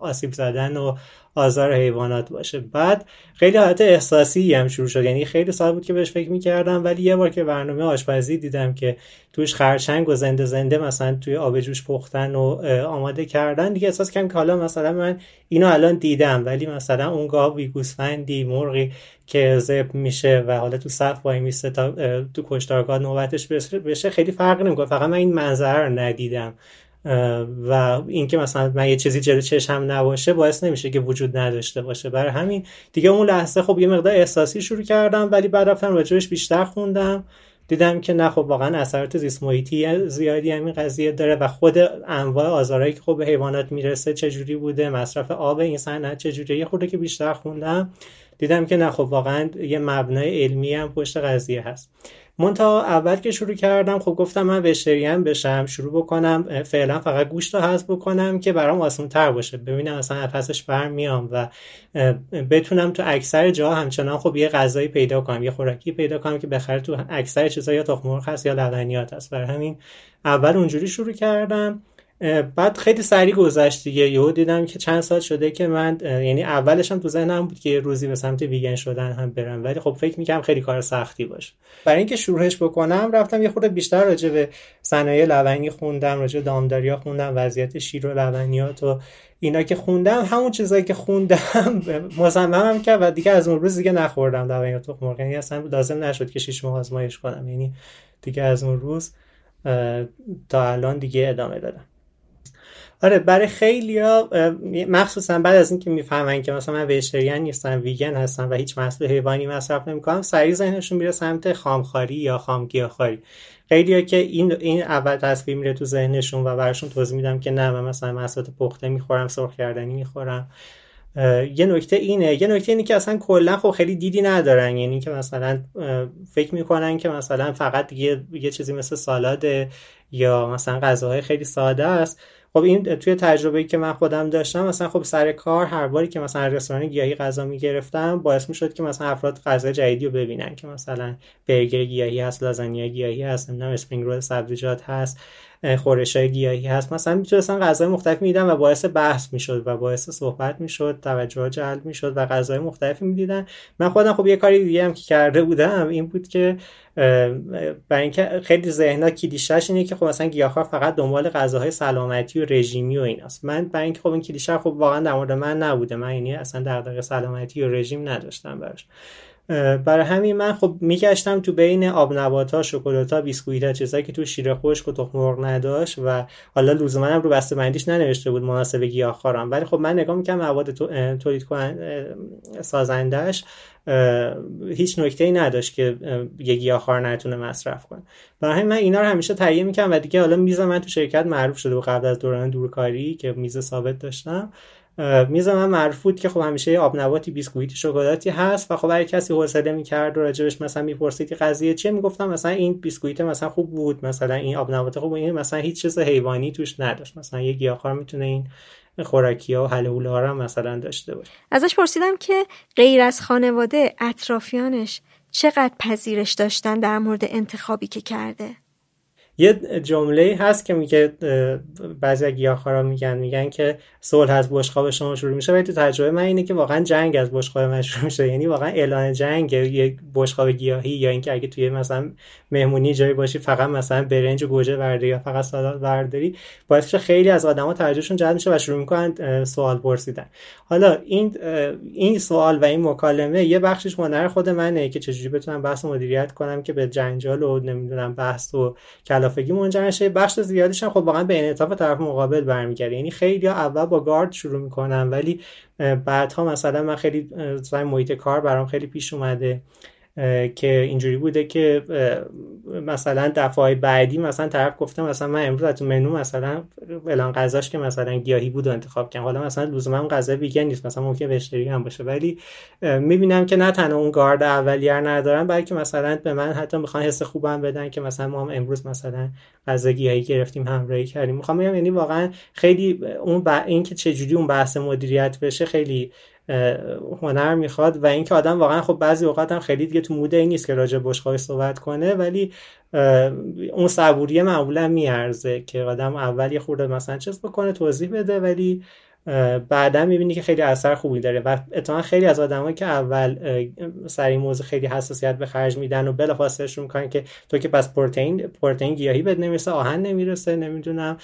آسیب زدن و آزار حیوانات باشه. بعد خیلی حالت احساسی هم شروع شد. یعنی خیلی سال بود که بهش فکر می‌کردم ولی یه بار که برنامه آشپزی دیدم که توش خرچنگ و زنده زنده مثلا توی آب جوش پختن و آماده کردن دیگه احساس کردم که حالا مثلا من اینو الان دیدم. ولی مثلا اون گاوی گوسفندی مرغی که زب میشه و حالا تو صف وای میسته تا تو کشتارگاه نوبتش بشه خیلی فرق نمی‌کنه. فقط من این منظره رو ندیدم. و اینکه مثلا من یه چیزی جلو چشم نباشه باعث نمیشه که وجود نداشته باشه. برای همین دیگه اون لحظه خب یه مقدار احساسی شروع کردم ولی بعد رفتم راجبش بیشتر خوندم. دیدم که نه خب واقعا اثرات زیست محیطی زیادی همین قضیه داره و خود انواع آزارهایی که خب به حیوانات می‌رسه چجوری بوده مصرف آب این صنعت چجوریه یه خورده که بیشتر خوندم. دیدم که نه خب واقعا یه مبنای علمی هم پشت قضیه هست. منتها اول که شروع کردم خب گفتم من وشتریان بشم شروع بکنم فعلا فقط گوشت رو حذف بکنم که برام آسان تر باشه. ببینم مثلا پسش برمیام و بتونم تو اکثر جا همچنان خب یه غذایی پیدا کنم یه خوراکی پیدا کنم که بخره تو اکثر چیزا یا تخم مرغ هست یا لبنیات هست. برای همین اول اونجوری شروع کردم. بعد خیلی سریع گذشت دیگه. یهو دیدم که چند سال شده که من یعنی اولش هم تو ذهنم بود که روزی به سمت ویگن شدن هم برم. ولی خب فکر می‌کنم خیلی کار سختی باشه. برای اینکه شروعش بکنم رفتم یه خورده بیشتر راجع به صنایع لبنی خوندم راجع دامداریا خوندم وضعیت شیر و لبنیات و اینا که خوندم. همون چیزایی که خوندم [LAUGHS] مصممم کرد و دیگه از اون روز دیگه نخوردم لبنیات تخم مرغ یعنی اصلا لازم نشد که شش ماه آزمایش کنم. یعنی دیگه از اون روز تا الان دیگه ادامه دادم. آره برای خیلی ها مخصوصا بعد از اینکه می‌فهمن که مثلا من ویژیتریان نیستم ویگن هستم و هیچ محصول حیوانی مصرف نمی‌کنم سریع ذهنشون میره سمت خامخاری یا خامگیاهخواری. خیلی ها که این این اول تصویر میره تو ذهنشون و براشون توضیح میدم که نه من مثلا محصولات پخته می‌خورم سرخ کردنی می‌خورم. یه نکته اینه یه نکته اینه که اصلا کلا خب خیلی دیدی ندارن یعنی که مثلا فکر می‌کنن که مثلا فقط یه, یه چیزی مثل سالاد یا مثلا غذاهای خیلی ساده است. خب این توی تجربه که من خودم داشتم مثلا خب سر کار هر باری که مثلا رستوران گیاهی غذا می‌گرفتم باعث می‌شد که مثلا افراد غذا جدیدی رو ببینن که مثلا برگر گیاهی هست لازانیا گیاهی هست نمی‌دونم اسپرینگ رول سبزیجات هست. خورش های گیاهی هست. مثلا می‌تونستن غذای مختلف می‌دیدن و باعث بحث می‌شد و باعث صحبت می‌شد توجه جلب می‌شد و غذای مختلفی می‌دیدن. من خودم خب یه کاری دیگه هم که کرده بودم این بود که برای اینکه خیلی ذهنا کلیشهش اینه که خب مثلا گیاهخوار فقط دنبال غذاهای سلامتی و رژیمی و ایناست. من برای اینکه خب این کلیشه خب واقعا در مورد من نبوده. من یعنی اصلا دغدغه سلامتی و رژیم نداشتم براش. برای همین من خب میگشتم تو بین آب نبات ها شکلات ها چیزایی که تو شیر خشک و تخم مرغ نداشت و حالا لزوما رو بسته بندیش ننوشته بود مناسب گیاهخواران. ولی خب من نگاه می‌کنم مواد تولید کنن سازندش هیچ نکته ای نداشت که یه گیاهخوار نتونه مصرف کنه. برای همین من اینا رو همیشه تهیه می‌کنم و دیگه حالا میز من تو شرکت معروف شده و قبل از دوران دورکاری که میز ثابت داشتم. میز من که خب همیشه آب نباتی بیسکویت شکلاتی هست و خب اگه کسی حوصله می‌کرد و راجبش مثلا می‌پرسید که قضیه چیه می‌گفتم مثلا این بیسکویت مثلا خوب بود مثلا این آب نبات خوب این مثلا هیچ چیز حیوانی توش نداشت. مثلا یه گیاهخوار می‌تونه این خوراکی ها و حل ها هم مثلا داشته باشه. ازش پرسیدم که غیر از خانواده اطرافیانش چقدر پذیرش داشتن در مورد انتخابی که کرده؟ یه جمله هست که میگه بعضی گیاهخوارا میگن میگن که صلح از بشقاب شما شروع میشه. ولی تو تجربه من اینه که واقعا جنگ از بشقاب من شروع میشه. یعنی واقعا اعلان جنگ یه بشقاب گیاهی یا اینکه اگه توی مثلا مهمونی جایی باشی فقط مثلا برنج و گوجه برداری یا فقط سالاد برداری باعث خیلی از آدما توجهشون جلب میشه و شروع می‌کنن سوال پرسیدن. حالا این این سوال و این مکالمه یه بخشش هنر خود منه که چجوری بتونم بحث مدیریت کنم که به جنجال و نمی‌دونم بحث و کلافگی منجر نشه بخش زیادیش هم خب واقعا به انعطاف طرف مقابل برمیگرده. یعنی خیلی اول با گارد شروع می‌کنن ولی بعدها مثلا من خیلی محیط کار برام خیلی پیش اومده. که اینجوری بوده که مثلا دفعه بعدی مثلا طرف گفته مثلا من امروز تو منو مثلا فلان غذاش که مثلا گیاهی بود و انتخاب کردم. حالا مثلا لزوما غذا ویگن نیست مثلا ممکن وشتری هم باشه. ولی می‌بینم که نه تنها اون گارد اولیه ندارن بلکه مثلا به من حتی می‌خوان حس خوبم بدن که مثلا ما هم امروز مثلا غذا گیاهی گرفتیم همراهی کردیم. می‌خوام بگم یعنی واقعا خیلی اون با این که چجوری اون بحث مدیریت بشه خیلی هنر می‌خواد و اینکه آدم واقعا خب بعضی اوقات هم خیلی دیگه تو موده این نیست که راجع بشقای صحبت کنه ولی اون صبوریه معمولا میارزه که آدم اول یه خورده مثلا چیز بکنه توضیح بده ولی بعدا می‌بینی که خیلی اثر خوبی داره و اتفاقا خیلی از آدمایی که اول سر این موضوع خیلی حساسیت به خرج میدن و بلافاصله شروع می‌کنن که تو که پس پروتئین پروتئین گیاهی بد نمی‌رسه آهن نمی‌رسه نمی‌دونم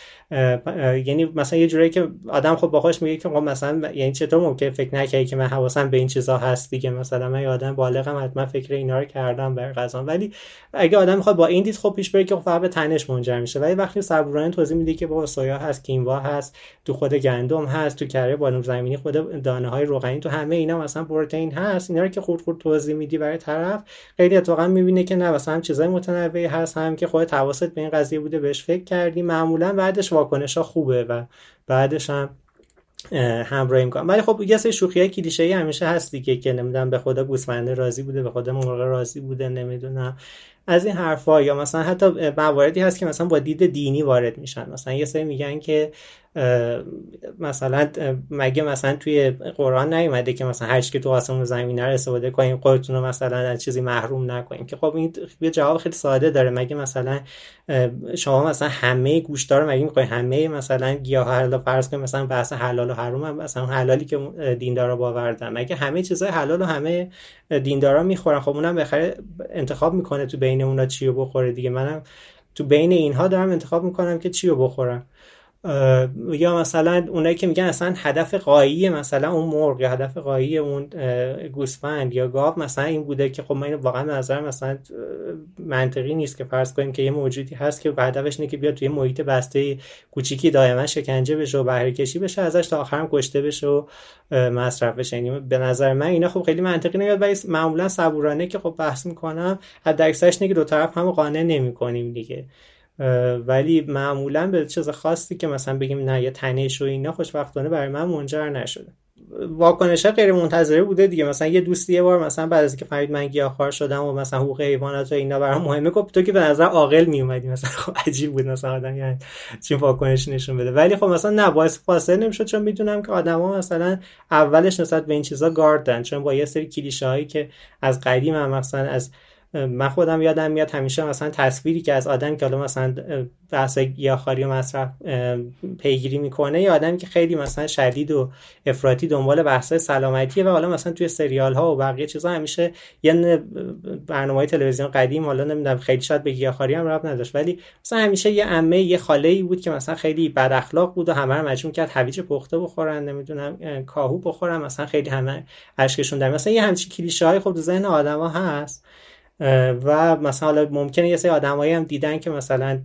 یعنی مثلا یه جوری که آدم خب با خودش میگه که خب مثلا یعنی چطور ممکن فکر نکنی که من حواسم به این چیزا هست دیگه؟ مثلا من آدم بالغم حتما فکر اینا رو کردم بر غذا ولی اگه آدم می‌خواد با این دید خب پیش بره که خب فقط به تنش منجر میشه. ولی وقتی صبورانه توضیح میده که با سویا هست کینوا هست تو خود گندم هست تو کره بالون زمینی خود دانه های روغنی تو همه اینا مثلا پروتئین هست اینا رو که خورد خورد توضیح میدی برای طرف خیلی اتفاقا می‌بینه که نه مثلا چیزای متنوعی هست هم که خود حواست به این قضیه بوده بهش فکر کردی معمولا بعدش واکنش ها خوبه و بعدش هم همراهی می‌کنم ولی خب یه سری شوخی های کلیشه ای همیشه هست دیگه که نمی‌دونم به خدا گوسفنده راضی بوده به خدا مرغ راضی بوده نمی‌دونم. از این حرفا یا مثلا حتی مواردی هست که مثلا با دید دینی وارد میشن. مثلا یه سری میگن که مثلا مگه مثلا توی قرآن نیومده که مثلا هر که تو آسمون زمین رو استفاده کنیم خودتون رو مثلا از چیزی محروم نکنیم؟ که خب این یه جواب خیلی ساده داره. مگه مثلا شما مثلا همه گوشتار رو مگه می‌خواین همه مثلا گیاه حلال فرض کنیم مثلا بحث حلال و حرام هم مثلا حلالی که دیندارا باوردن. مگه همه چیزای حلال و همه دیندارا می‌خورن؟ خب اونم بخره انتخاب می‌کنه تو بین اونا چی رو بخوره دیگه. منم تو بین اینها دارم انتخاب می‌کنم که چی رو بخورم. یا مثلا اونایی که میگن اصلا هدف قایی مثلا اون مرغ یا هدف قایی اون گوسفند یا گاو مثلا این بوده که خب من واقعا نظر مثلا منطقی نیست که فرض کنیم که یه موجودی هست که هدفش اینه که بیاد توی محیط بسته کوچیکی دائما شکنجه بشه و بهره کشی بشه ازش تا آخرم کشته بشه و مصرف بشه. یعنی به نظر من اینا خب خیلی منطقی نمیاد ولی معمولا صبورانه که خب بحث می‌کنم حد اکثرش که دو طرف هم قانع نمی‌کنیم دیگه. ولی معمولا به چیز خاصی که مثلا بگیم نه یه تنش و اینا خوشبختانه برای من منجر نشده. واکنش غیر منتظره بوده دیگه. مثلا یه دوستی یه بار مثلا بعد از اینکه فهمید من گیاهخوار شدم و مثلا حقوق حیوانات و اینا برام مهمه گفت تو که به نظر عاقل می اومدی مثلا خب عجیب بود مثلا آدم یعنی چین واکنش نشون بده. ولی خب مثلا نه باعث فاصله نمی‌شد چون می‌دونم که آدما مثلا اولش نسبت به این چیزا گاردن چون با یه سری کلیشه که از قدیم هم مثلا از من خودم یادم میاد همیشه مثلا تصویری که از آدم که حالا مثلا بحث گیاهخواری و مصرف پیگیری می‌کنه یا آدمی که خیلی مثلا شدید و افراطی دنبال بحث سلامتیه و حالا مثلا توی سریال ها و بقیه چیزا همیشه یه برنامه تلویزیون قدیم حالا نمی‌دونم خیلی شاید به گیاهخواری هم رب نداشت ولی مثلا همیشه یه عمه یه خاله ای بود که مثلا خیلی بد اخلاق بود و همه رو مجبور کرد هویج پخته بخورن نمی‌دونم کاهو بخورن مثلا خیلی همه اشکشون در مثلا یه همچین کلیشه های خب ذهن آدما هست. و مثلا ممکنه یه سری آدمایی هم دیدن که مثلا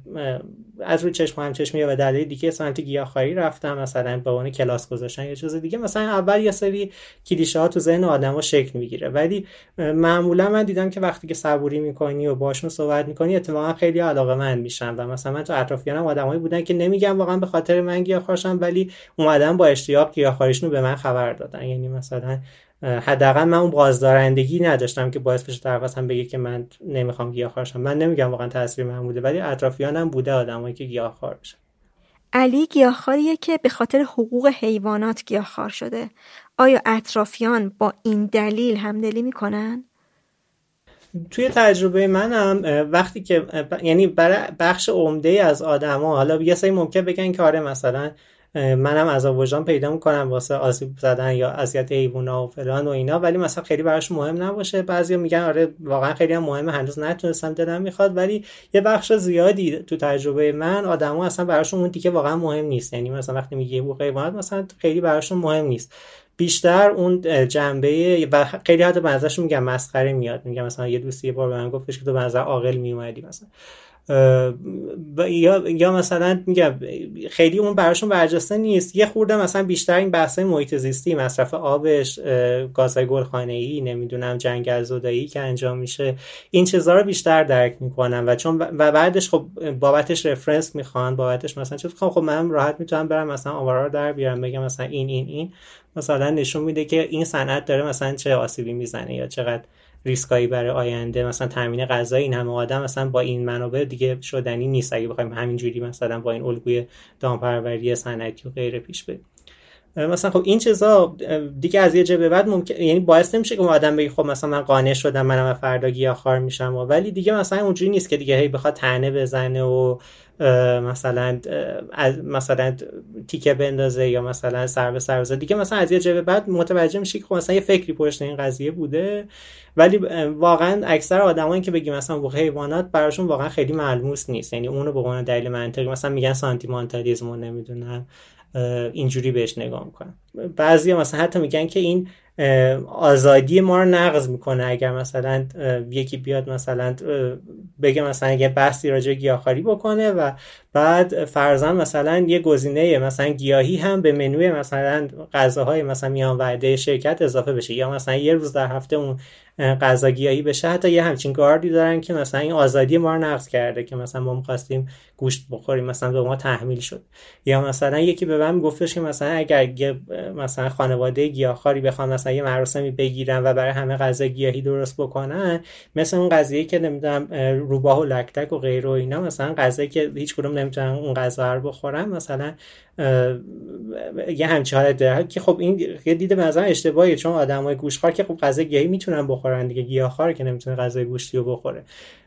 از روی چشم هم چشمی یا به دلیل دیگه سمت گیاهخواری رفتن مثلا به عنوان کلاس گذاشتن یا چیز دیگه. مثلا اول یه سری کلیشه ها تو ذهن آدما شکل می‌گیره. ولی معمولا من دیدم که وقتی که صبوری می‌کنی و باشون صحبت می‌کنی اتفاقا خیلی علاقه من میشن و مثلا من تو اطرافیانم آدمایی بودن که نمیگم واقعا به خاطر من گیاهخوارشم ولی اومدن با اشتیاق گیاهخواریشون به من خبر دادن. یعنی مثلا حداقل من اون بازدارندگی نداشتم که باعث بشه طرف هم بگه که من نمی‌خوام گیاهخوار شم من نمیگم واقعا تاثیر من بوده ولی اطرافیانم بوده آدمایی که گیاهخوار بشن. علی گیاهخواریه که به خاطر حقوق حیوانات گیاهخوار شده. آیا اطرافیان با این دلیل همدلی می‌کنن؟ توی تجربه منم وقتی که یعنی برای بخش عمده از آدما حالا یه سری ممکن بگن که آره مثلا منم از وجدان پیدا می‌کنم واسه آسیب زدن یا اذیت حیوونا و فلان و اینا. ولی مثلا خیلی براش مهم نباشه. بعضیا میگن آره واقعا خیلی هم مهمه. هنوز نتونستم دلم می‌خواد. ولی یه بخش زیادی تو تجربه من آدما اصلا براشون اون دیگه واقعا مهم نیست. یعنی مثلا وقتی میگه حقوق حیوانات مثلا خیلی براشون مهم نیست. بیشتر اون جنبه و خیلی حتی بعضیشون میگن مسخره میاد. میگم مثلا یه دوستی یه بار به من گفتش که تو به نظر عاقل میومدی مثلا. یا یا مثلا میگم خیلی اون براشون برجسته نیست. یه خورده مثلا بیشتر این بحث محیط زیستی مصرف آبش گازهای گلخانه ای نمی‌دونم جنگل زدایی که انجام میشه این چیزها رو بیشتر درک می‌کنم و چون و بعدش خب بابتش رفرنس می‌خوان بابتش مثلا چه خب من راحت می‌تونم برم مثلا آوارا رو در بیارم بگم مثلا این این این. مثلا نشون میده که این صنعت داره مثلا چه آسیبی می‌زنه یا چقدر ریسکایی برای آینده مثلا تامین غذای این همه آدم مثلا با این منابع دیگه شدنی نیست. اگه بخوایم همینجوری مثلا با این الگوی دامپروری صنعتی و غیره پیش بریم. مثلا خب این چیزا دیگه از یه جه به بعد ممکن یعنی باعث نمیشه که آدم بگه خب مثلا من قانع شدم منم فردا گیاهخوار میشم ولی دیگه مثلا اونجوری نیست که دیگه هی بخواد تنه بزنه و مثلا مثلا تیکه بندازه یا مثلا سر به سر دیگه مثلا از یه جبه بعد متوجه میشه که خب مثلا یه فکری پشت این قضیه بوده. ولی واقعا اکثر آدمایی که بگیم مثلا حقوق حیوانات براشون واقعا خیلی ملموس نیست. یعنی اونو به عنوان دلیل منطقی مثلا میگن سانتیمانتالیسم و نمی‌دونم. اینجوری بهش نگاه می‌کنن. بعضی مثلا حتی میگن که این آزادی ما رو نقض می‌کنه. اگر مثلا یکی بیاد مثلا بگه مثلا یه بحثی راجع گیاهخواری بکنه و بعد فرضاً مثلا یه گزینه مثلا گیاهی هم به منوی مثلا غذاهای مثلا میان وعده شرکت اضافه بشه یا مثلا یه روز در هفته اون غذا گیاهی بشه حتی یه همچین گاردی دارن که مثلا این آزادی ما رو نقض کرده که مثلا ما می‌خواستیم گوشت بخوریم مثلا به ما تحمیل شد. یا مثلا یکی به من گفتش که مثلا اگر مثلا خانواده گیاهخواری بخوان مثلا یه مراسمی بگیرن و برای همه غذا گیاهی درست بکنن مثل اون قضیه که نمی‌دونم روباه و لکتک و غیره و اینا مثلا غذایی که هیچ کدوم نمی‌تونن اون غذا رو بخورن مثلا یه همچین حالت داره. که خب این یه دیده به اشتباهیه چون آدمای گوشخوار که خب غذا گیاهی می‌تونن بخورن دیگه. گیاهخوار که نمی‌تونه غذای گوشتی رو بخوره.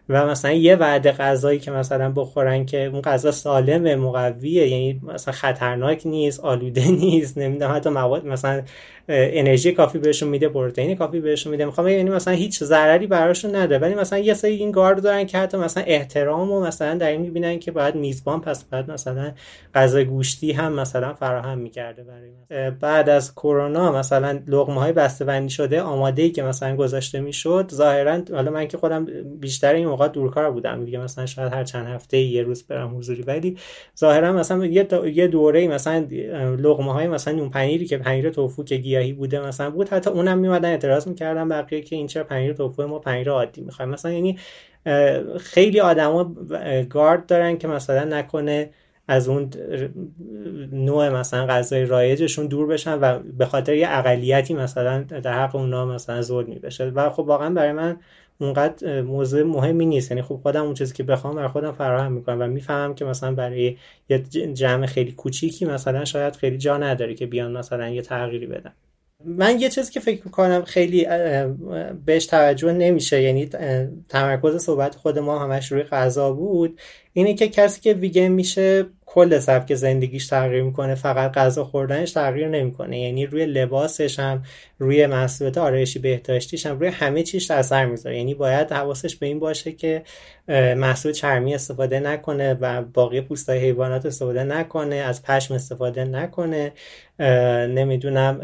و مثلا یه وعده غذایی که مثلا بخورن که اون غذا سالمه مقویه یعنی مثلا خطرناک نیست آلوده [LAUGHS] نیست نمی‌دونم حتی مواد مثلا انرژی کافی بهشون میده پروتئین کافی بهشون میده. می‌خوام یعنی مثلا هیچ ضرری براشون نده ولی مثلا یه سری این گارد دارن که حتی مثلا احترام و مثلا در این می‌بینن که باید میزبان پس بعد مثلا غذا گوشتی هم مثلا فراهم می‌کرده برای مثلا. بعد از کرونا مثلا لقمه های بسته شده آماده ای که مثلا گذاشته می‌شد ظاهرا حالا من که خودم بیشتر این موقع دورکار بودم دیگه مثلا شاید هر چند هفته یه روز برم حضوری. ولی ظاهرا مثلا یه یه دوره مثلا لقمه های مثلا نون پنیری که پنیر توفو که گیاهی بوده مثلا بود. حتی اونم میومدن اعتراض می‌کردن بقیه که این چرا پنیر توفو ما پنیر عادی می‌خوایم. مثلا یعنی خیلی آدما گارد دارن که مثلا نکنه از اون نوع مثلا غذای رایجشون دور بشن و به خاطر یه اقلیتی مثلا در حق اونا مثلا ظلمی بشه و خب واقعا برای من اونقدر موضوع مهمی نیست. یعنی خب خودم اون چیزی که بخوام برای خودم فراهم می‌کنم و می‌فهمم که مثلا برای یه جمع خیلی کوچیکی مثلا شاید خیلی جا نداره که بیان مثلا یه تغییری بدن. من یه چیزی که فکر می‌کنم خیلی بهش توجه نمیشه یعنی تمرکز صحبت خود ما همش روی غذا بود اینه که کسی که ویگن میشه کل سبک زندگیش تغییر می‌کنه فقط غذا خوردنش تغییر نمی‌کنه. یعنی روی لباسش هم روی محصولات آرایشی بهداشتیش هم روی همه چیش اثر می‌ذاره. یعنی باید حواسش به این باشه که محصول چرمی استفاده نکنه و باقی پوستای حیوانات استفاده نکنه از پشم استفاده نکنه. نمی‌دونم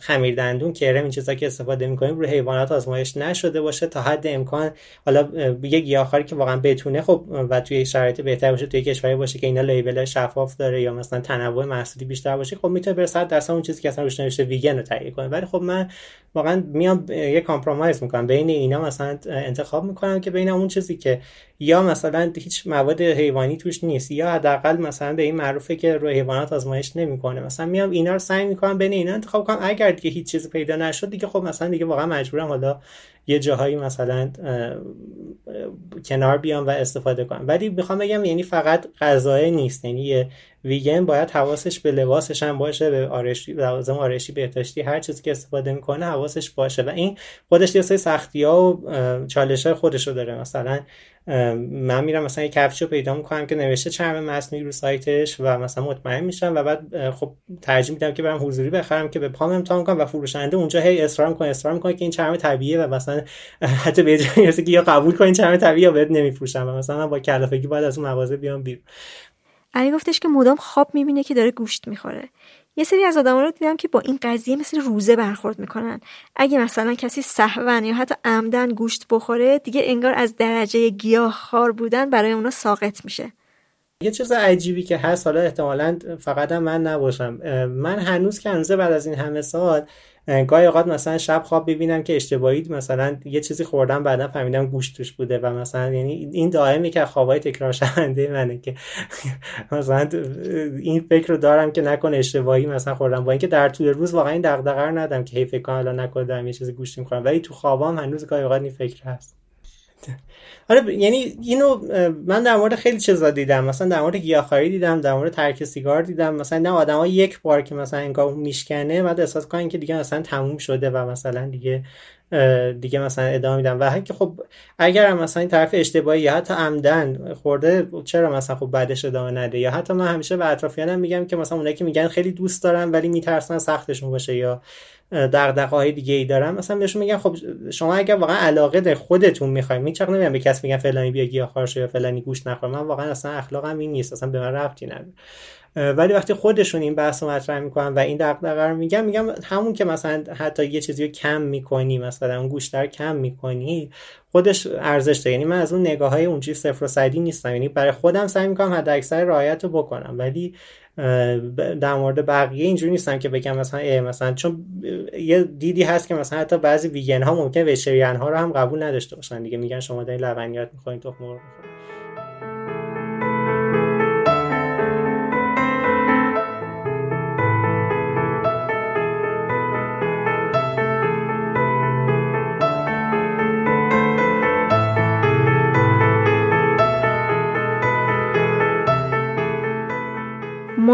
خمیر دندون کرم این چیزا که استفاده می‌کنیم روی حیوانات آزمایش نشده باشه تا حد امکان. حالا یه گیاهخواری که واقعا بتونه خب و توی شرایط بهتر باشه توی کشوری باشه که اینا لیبل شفاف داره یا مثلا تنوع محصولی بیشتر باشه خب می‌تونه به 100 درصد اون چیزی که اصلا روش نوشته ویگن رو تهیه کنه. ولی خب من واقعا میام یه compromise می‌کنم. بین اینا مثلا انتخاب می‌کنم که بین اون چیزی که یا مثلا هیچ مواد حیوانی توش نیست یا حداقل مثلا به این معروفه که روی حیوانات آزمایش نمی‌کنه. مثلا میام اینا رو سعی می‌کنم بین اینا انتخاب کنم. اگر دیگه هیچ چیزی پیدا نشد دیگه خب مثلا دیگه واقعا مجبورم حالا یه جاهایی مثلا کنار بیام و استفاده کنم. ولی می‌خوام بگم یعنی فقط غذایی نیست یعنی ویگن باید حواسش به لباسش هم باشه به آرایشی لوازم آرایشی بهداشتی هر چیزی که استفاده می‌کنه حواسش باشه. و این خودش یه سری سختی ها و چالش های خودش رو داره. مثلا من میرم مثلا یه کفش رو پیدا می‌کنم که نوشته چرم مصنوعی رو سایتش و مثلا مطمئن میشم و بعد خب ترجیح میدم که برم حضوری بخرم که به پام امتحان کنم و فروشنده اونجا هی اصرار می‌کنه اصرار می‌کنه که این چرم طبیعیه و مثلا [LAUGHS] حتی به جایی که یا قبول کنین چرم طبیعی یا بهت نمیفروشم و مثلا با کلافگی باید از اون مغازه بیام بیرون. علی گفتش که مدام خواب می‌بینه که داره گوشت می‌خوره. یه سری از آدما رو دیدم که با این قضیه مثل روزه برخورد می‌کنن. اگه مثلا کسی سهون یا حتی عمدن گوشت بخوره دیگه انگار از درجه گیاه خار بودن برای اونا ساقط میشه. یه چیز عجیبی که هست حالا احتمالا فقط من نباشم. من هنوز هنوز بعد از این همه سال گاهی اوقات مثلا شب خواب ببینم که اشتباهی مثلا یه چیزی خوردم بعدا فهمیدم گوشت توش بوده و مثلا یعنی این دائمی که خوابای تکرار شونده منه که [LAUGHS] مثلا این فکر رو دارم که نکنه اشتباهی مثلا خوردم. با اینکه در طول روز واقعا این دغدغه رو ندم که هی فکر کنم الان نکنه دارم یه چیزی گوشت می‌خورم. ولی تو خوابام هنوز گاهی اوقات این فکر هست. آره یعنی اینو من در مورد خیلی چیزا دیدم. مثلا در مورد گیاهخواری دیدم در مورد ترک سیگار دیدم. مثلا نه آدما یک بار که مثلا انگار میشکنه بعد احساس کنن که دیگه مثلا تموم شده و مثلا دیگه دیگه مثلا ادامه میدم. و که خب اگر مثلا این طرف اشتباهی یا حتی عمدن خورده چرا مثلا خب بعدش ادامه نده؟ یا حتی من همیشه به اطرافیانم میگم که مثلا اونایی که میگن خیلی دوست دارم ولی میترسن سختشون باشه یا دغدغه های دیگه ای دارم مثلا بهشون میگن خب شما اگر واقعا علاقه در خودتون می‌خوایم هیچ نمیگم به کسی میگن فلانی بیا گیاهخوار یا فلانی گوش نخور من واقعا اصلا اخلاقم این نیست اصلا به من ربطی نداره. ولی وقتی خودشون این بحث رو مطرح می‌کنن و این دغدغه رو میگم میگم همون که مثلا حتی یه چیزی رو کم می‌کنی مثلا اون گوشتر کم می‌کنی خودش ارزش داره. یعنی من از اون نگاه های اونجوری صفر و صدی نیستم. یعنی برای خودم سعی می‌کنم حد اکثر رعایت رو بکنم. ولی در مورد بقیه اینجوری نیستم که بگم مثلا مثلا چون یه دیدی هست که مثلا حتی بعضی ویگن ها ممکنه وشریان ها رو هم قبول نداشته باشن. دیگه میگن شما دارین لبنیات می‌خورین تخم مرغ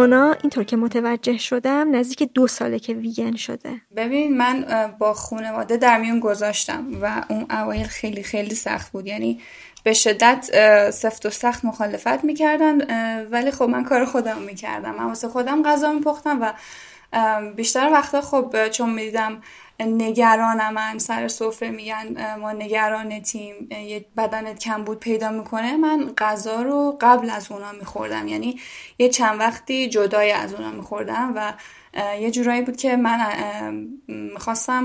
مونا اینطور که متوجه شدم نزدیک دو ساله که ویگن شده. ببین من با خانواده در میون گذاشتم و اون اوایل خیلی خیلی سخت بود. یعنی به شدت سفت و سخت مخالفت می‌کردن ولی خب من کار خودم می‌کردم. من واسه خودم غذا میپختم و بیشتر وقتا خب چون می‌دیدم نگرانم سر سفره میگن ما نگران تیم یه بدنت کم بود پیدا می‌کنه. من غذا رو قبل از اونا میخوردم. یعنی یه چند وقتی جدای از اونا میخوردم و یه جورایی بود که من می‌خواستم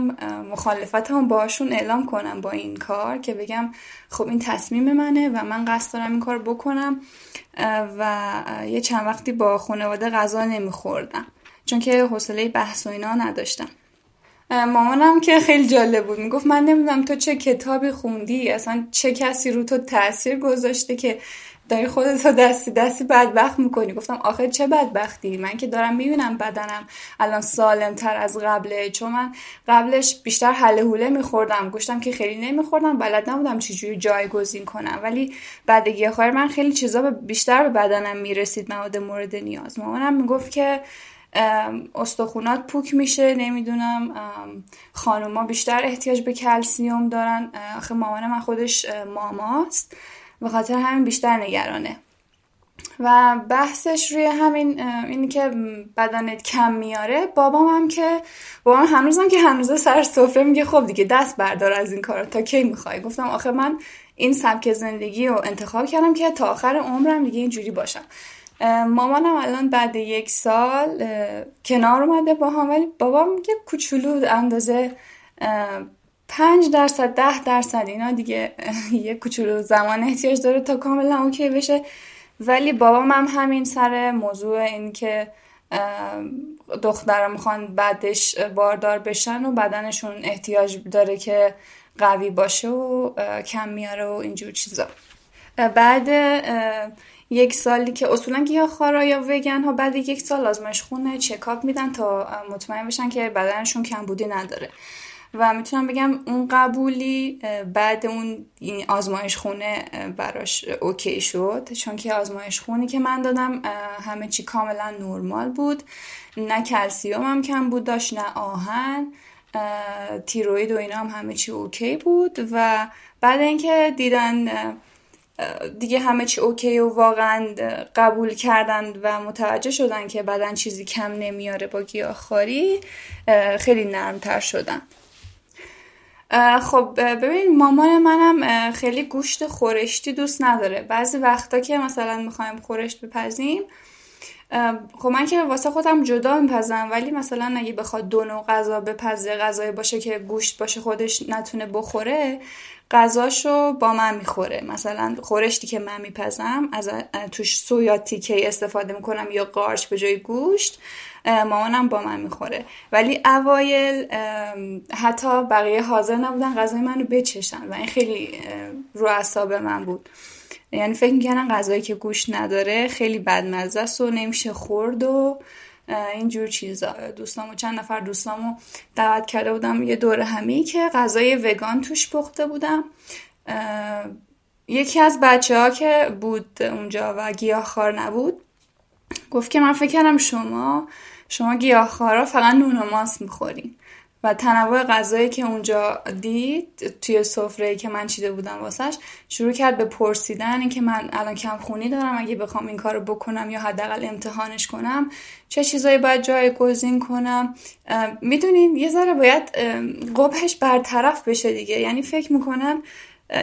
مخالفت هم باشون اعلام کنم با این کار که بگم خب این تصمیم منه و من قصد دارم این کار بکنم. و یه چند وقتی با خانواده غذا نمیخوردم. چون که حوصله بحث و اینا نداشتم. مامانم که خیلی جالب بود. می‌گفت من نمی‌دونم تو چه کتابی خوندی اصلا چه کسی رو تو تاثیر گذاشته که داری خودت دستی دستی بدبخت می‌کنی. گفتم آخه چه بدبختی؟ من که دارم می‌بینم بدنم الان سالم تر از قبله. چون من قبلش بیشتر حله حوله میخوردم. گوشتم که خیلی نمیخوردم بلد نبودم چجوری جایگزین کنم. ولی بعد گیاهخواری من خیلی چیزا بیشتر به بدنم می‌رسید مواد مورد نیاز. مامانم می‌گفت که استخونات پوک میشه نمی‌دونم خانوما بیشتر احتیاج به کلسیوم دارن. آخه مامان من خودش ماماست. به خاطر همین بیشتر نگرانه. و بحثش روی همین اینی که بدنت کم میاره. بابام هم که بابام هنوزم که هنوز سر سفره میگه خب دیگه دست بردار از این کار تا کی می‌خوای؟ گفتم آخه من این سبک زندگی رو انتخاب کردم که تا آخر عمرم دیگه اینجوری باشم. مامانم الان بعد یک سال کنار اومده با هم ولی بابام میگه کوچولو اندازه پنج درصد ده درصد اینا دیگه [LAUGHS] یه کوچولو زمان احتیاج داره تا کاملا اوکی بشه. ولی بابام هم همین سر موضوع این که دخترم می‌خوان بعدش باردار بشن و بدنشون احتیاج داره که قوی باشه و کم میاره و اینجور چیزا. بعد یک سالی که اصولا گیاهخوارا یا وگن ها بعد یک سال آزمایش خونه چکاپ میدن تا مطمئن بشن که بدنشون کمبودی نداره. و می‌تونم بگم اون قبولی بعد اون آزمایش خونه براش OK شد. چون که آزمایش خونی که من دادم همه چی کاملا نرمال بود. نه کلسیوم هم کم بود داشت نه آهن تیروید و اینا هم همه چی OK بود. و بعد اینکه دیدن دیگه همه چی OK و واقعا قبول کردن و متوجه شدن که بدن چیزی کم نمیاره با گیاهخواری خیلی نرمتر شدن. خب ببین مامان منم خیلی گوشت خورشتی دوست نداره. بعضی وقتا که مثلا می‌خوایم خورشت بپزیم خب من که واسه خودم جدا میپزم ولی مثلا اگه بخواد دو نوع غذا بپزه غذای باشه که گوشت باشه خودش نتونه بخوره غذاشو با من می‌خوره. مثلا خورشتی که من میپزم از توش سو یا تیکه استفاده می‌کنم یا قارچ به جای گوشت مامانم با من می‌خوره. ولی اوایل حتی بقیه حاضر نبودن غذای منو بچشن و این خیلی رو اعصاب من بود. یعنی فکر می‌کنن غذایی که گوشت نداره خیلی بدمزه است و نمیشه خورد و اینجور چیزا. دوستامو چند نفر دوستامو دعوت کرده بودم یه دور همی که غذای وگان توش پخته بودم. یکی از بچه ها که بود اونجا و گیاهخوار نبود گفت که من فکر کردم شما شما گیاهخوارا فقط نون و ماست می‌خورین. و تنوع غذایی که اونجا دید توی سفره که من چیده بودم واسش شروع کرد به پرسیدن اینکه من الان کم خونی دارم اگه بخوام این کارو بکنم یا حداقل امتحانش کنم چه چیزایی باید جایگزین کنم؟ می‌دونین یه ذره باید قبهش برطرف بشه دیگه. یعنی فکر می‌کنن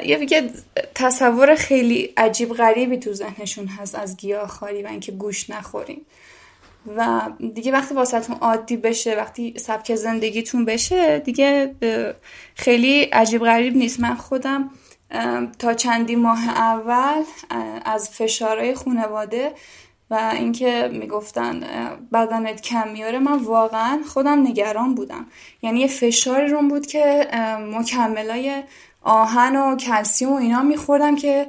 یه تصور خیلی عجیب غریبی تو ذهنشون هست از گیاهخواری و اینکه گوش نخوریم. و دیگه وقتی واسهتون عادی بشه وقتی سبک زندگیتون بشه دیگه خیلی عجیب غریب نیست. من خودم تا چندی ماه اول از فشارهای خانواده و اینکه می‌گفتن بدنت کم میاره من واقعا خودم نگران بودم. یعنی یه فشاری روم بود که مکملای آهن و کلسیوم و اینا میخوردم که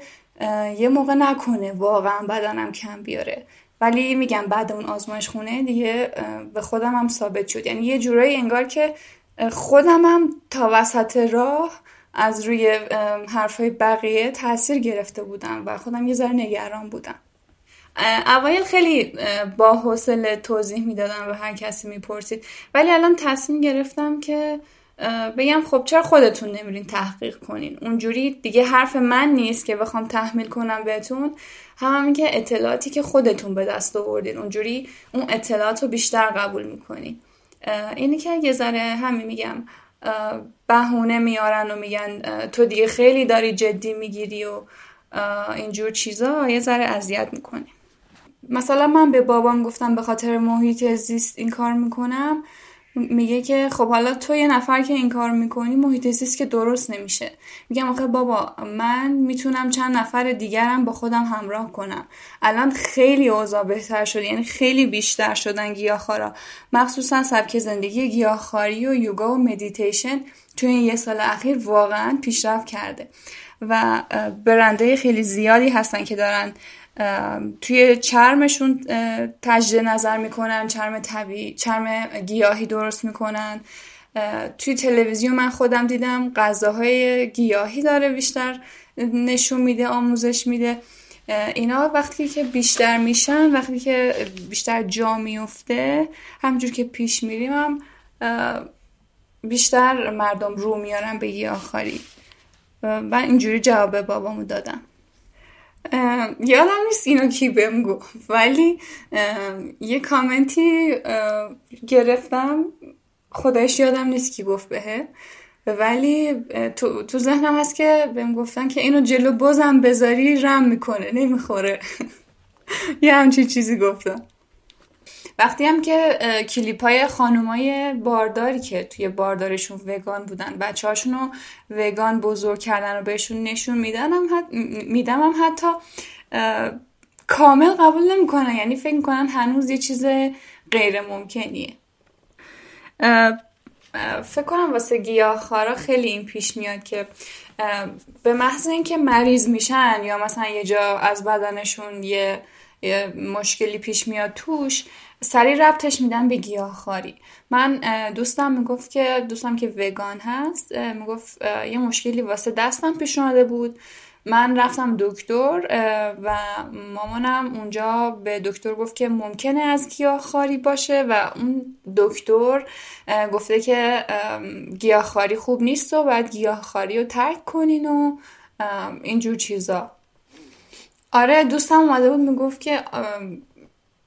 یه موقع نکنه واقعا بدنم کم بیاره. ولی میگم بعد اون آزمایش خونه دیگه به خودم هم ثابت شد. یعنی یه جورایی انگار که خودم هم تا وسط راه از روی حرفای بقیه تاثیر گرفته بودم و خودم یه ذره نگران بودم. اوایل خیلی با حوصله توضیح می‌دادم به هر کسی می‌پرسید. ولی الان تصمیم گرفتم که بگم خب چرا خودتون نمیرین تحقیق کنین؟ اونجوری دیگه حرف من نیست که بخوام تحمیل کنم بهتون. هم همین که اطلاعاتی که خودتون به دست آوردین اونجوری اون اطلاعات رو بیشتر قبول می‌کنین. اینی که یه ذره همین میگم بهونه میارن و میگن تو دیگه خیلی داری جدی می‌گیری و اینجور چیزا یه ذره اذیت می‌کنه مثلا من به بابام گفتم به خاطر محیط زیست این کار می‌کنم. میگه که خب حالا تو یه نفر که این کار می‌کنی محیط زیست که درست نمیشه. میگم آخه بابا من می‌تونم چند نفر دیگرم با خودم همراه کنم. الان خیلی اوضاع بهتر شده یعنی خیلی بیشتر شدن گیاهخوارا. مخصوصا سبک زندگی گیاهخواری و یوگا و مدیتیشن توی این یه سال اخیر واقعا پیشرفت کرده. و برنده خیلی زیادی هستن که دارن توی چرمشون تجدید نظر می‌کنن چرم طبیعی چرم گیاهی درست می‌کنن. توی تلویزیون من خودم دیدم غذاهای گیاهی داره بیشتر نشون میده آموزش میده. اینا وقتی که بیشتر میشن وقتی که بیشتر جا میفته همجور که پیش میریم هم بیشتر مردم رو میارن به گیاهخواری و اینجوری جواب بابامو دادم. یادم نیست اینو کی بهم گفت ولی یه کامنتی گرفتم. خودش یادم نیست کی گفت بهه. ولی تو, تو ذهنم هست که بهم گفتن که اینو جلو بازم بذاری رم می‌کنه نمی‌خوره. [LAUGHS] یه همچین چیزی گفتم. وقتی هم که کلیپ های بارداری که توی باردارشون وگان بودن بچه هاشون رو وگان بزرگ کردن و بهشون نشون میدن هم حت... میدم هم حتی کامل قبول نمی‌کنن. یعنی فکر می‌کنن هنوز یه چیز غیر ممکنیه. فکر کنم واسه گیاهخوارا خیلی این پیش میاد که به محض اینکه مریض میشن یا مثلا یه جا از بدنشون یه, یه مشکلی پیش میاد توش سریع ربطش میدن به گیاهخواری. من دوستم می‌گفت که دوستم که وگان هست می‌گفت یه مشکلی واسه دستم پیش اومده بود. من رفتم دکتر و مامانم اونجا به دکتر گفت که ممکنه از گیاهخواری باشه و اون دکتر گفته که گیاهخواری خوب نیست و باید گیاهخواری رو ترک کنین و اینجور چیزا. آره دوستم اومده بود می‌گفت که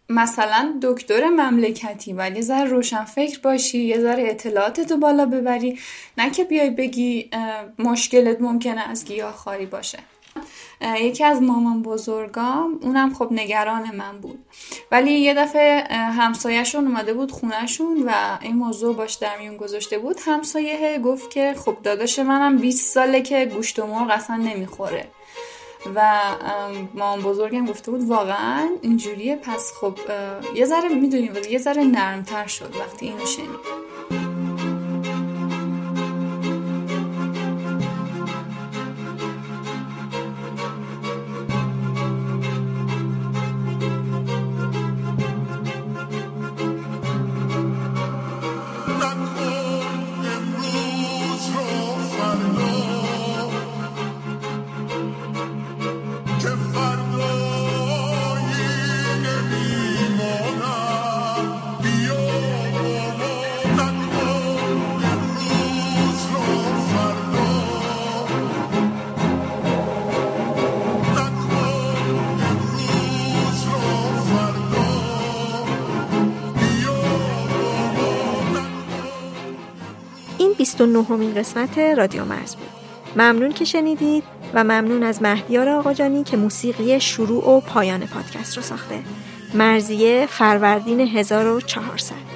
مثلا دکتر مملکتی ولی ذره روشن فکر باشی یه ذره اطلاعاتتو بالا ببری. نه که بیای بگی مشکلت ممکنه از گیاهخواری باشه. یکی از مامان بزرگام اونم خب نگران من بود. ولی یه دفعه همسایهشون اومده بود خونهشون و این موضوع باش در میون گذاشته بود. همسایه گفت که خب داداش منم 20 ساله که گوشت و مرغ اصلا نمی‌خوره. و مامان بزرگم گفته بود واقعا اینجوریه پس خب یه ذره می‌دونیم یه ذره نرمتر شد وقتی اینو شنید 29 همین قسمت رادیو مرز بود. ممنون که شنیدید و ممنون از مهدیار آقاجانی که موسیقی شروع و پایان پادکست رو ساخته. مرزیه فروردین 1400「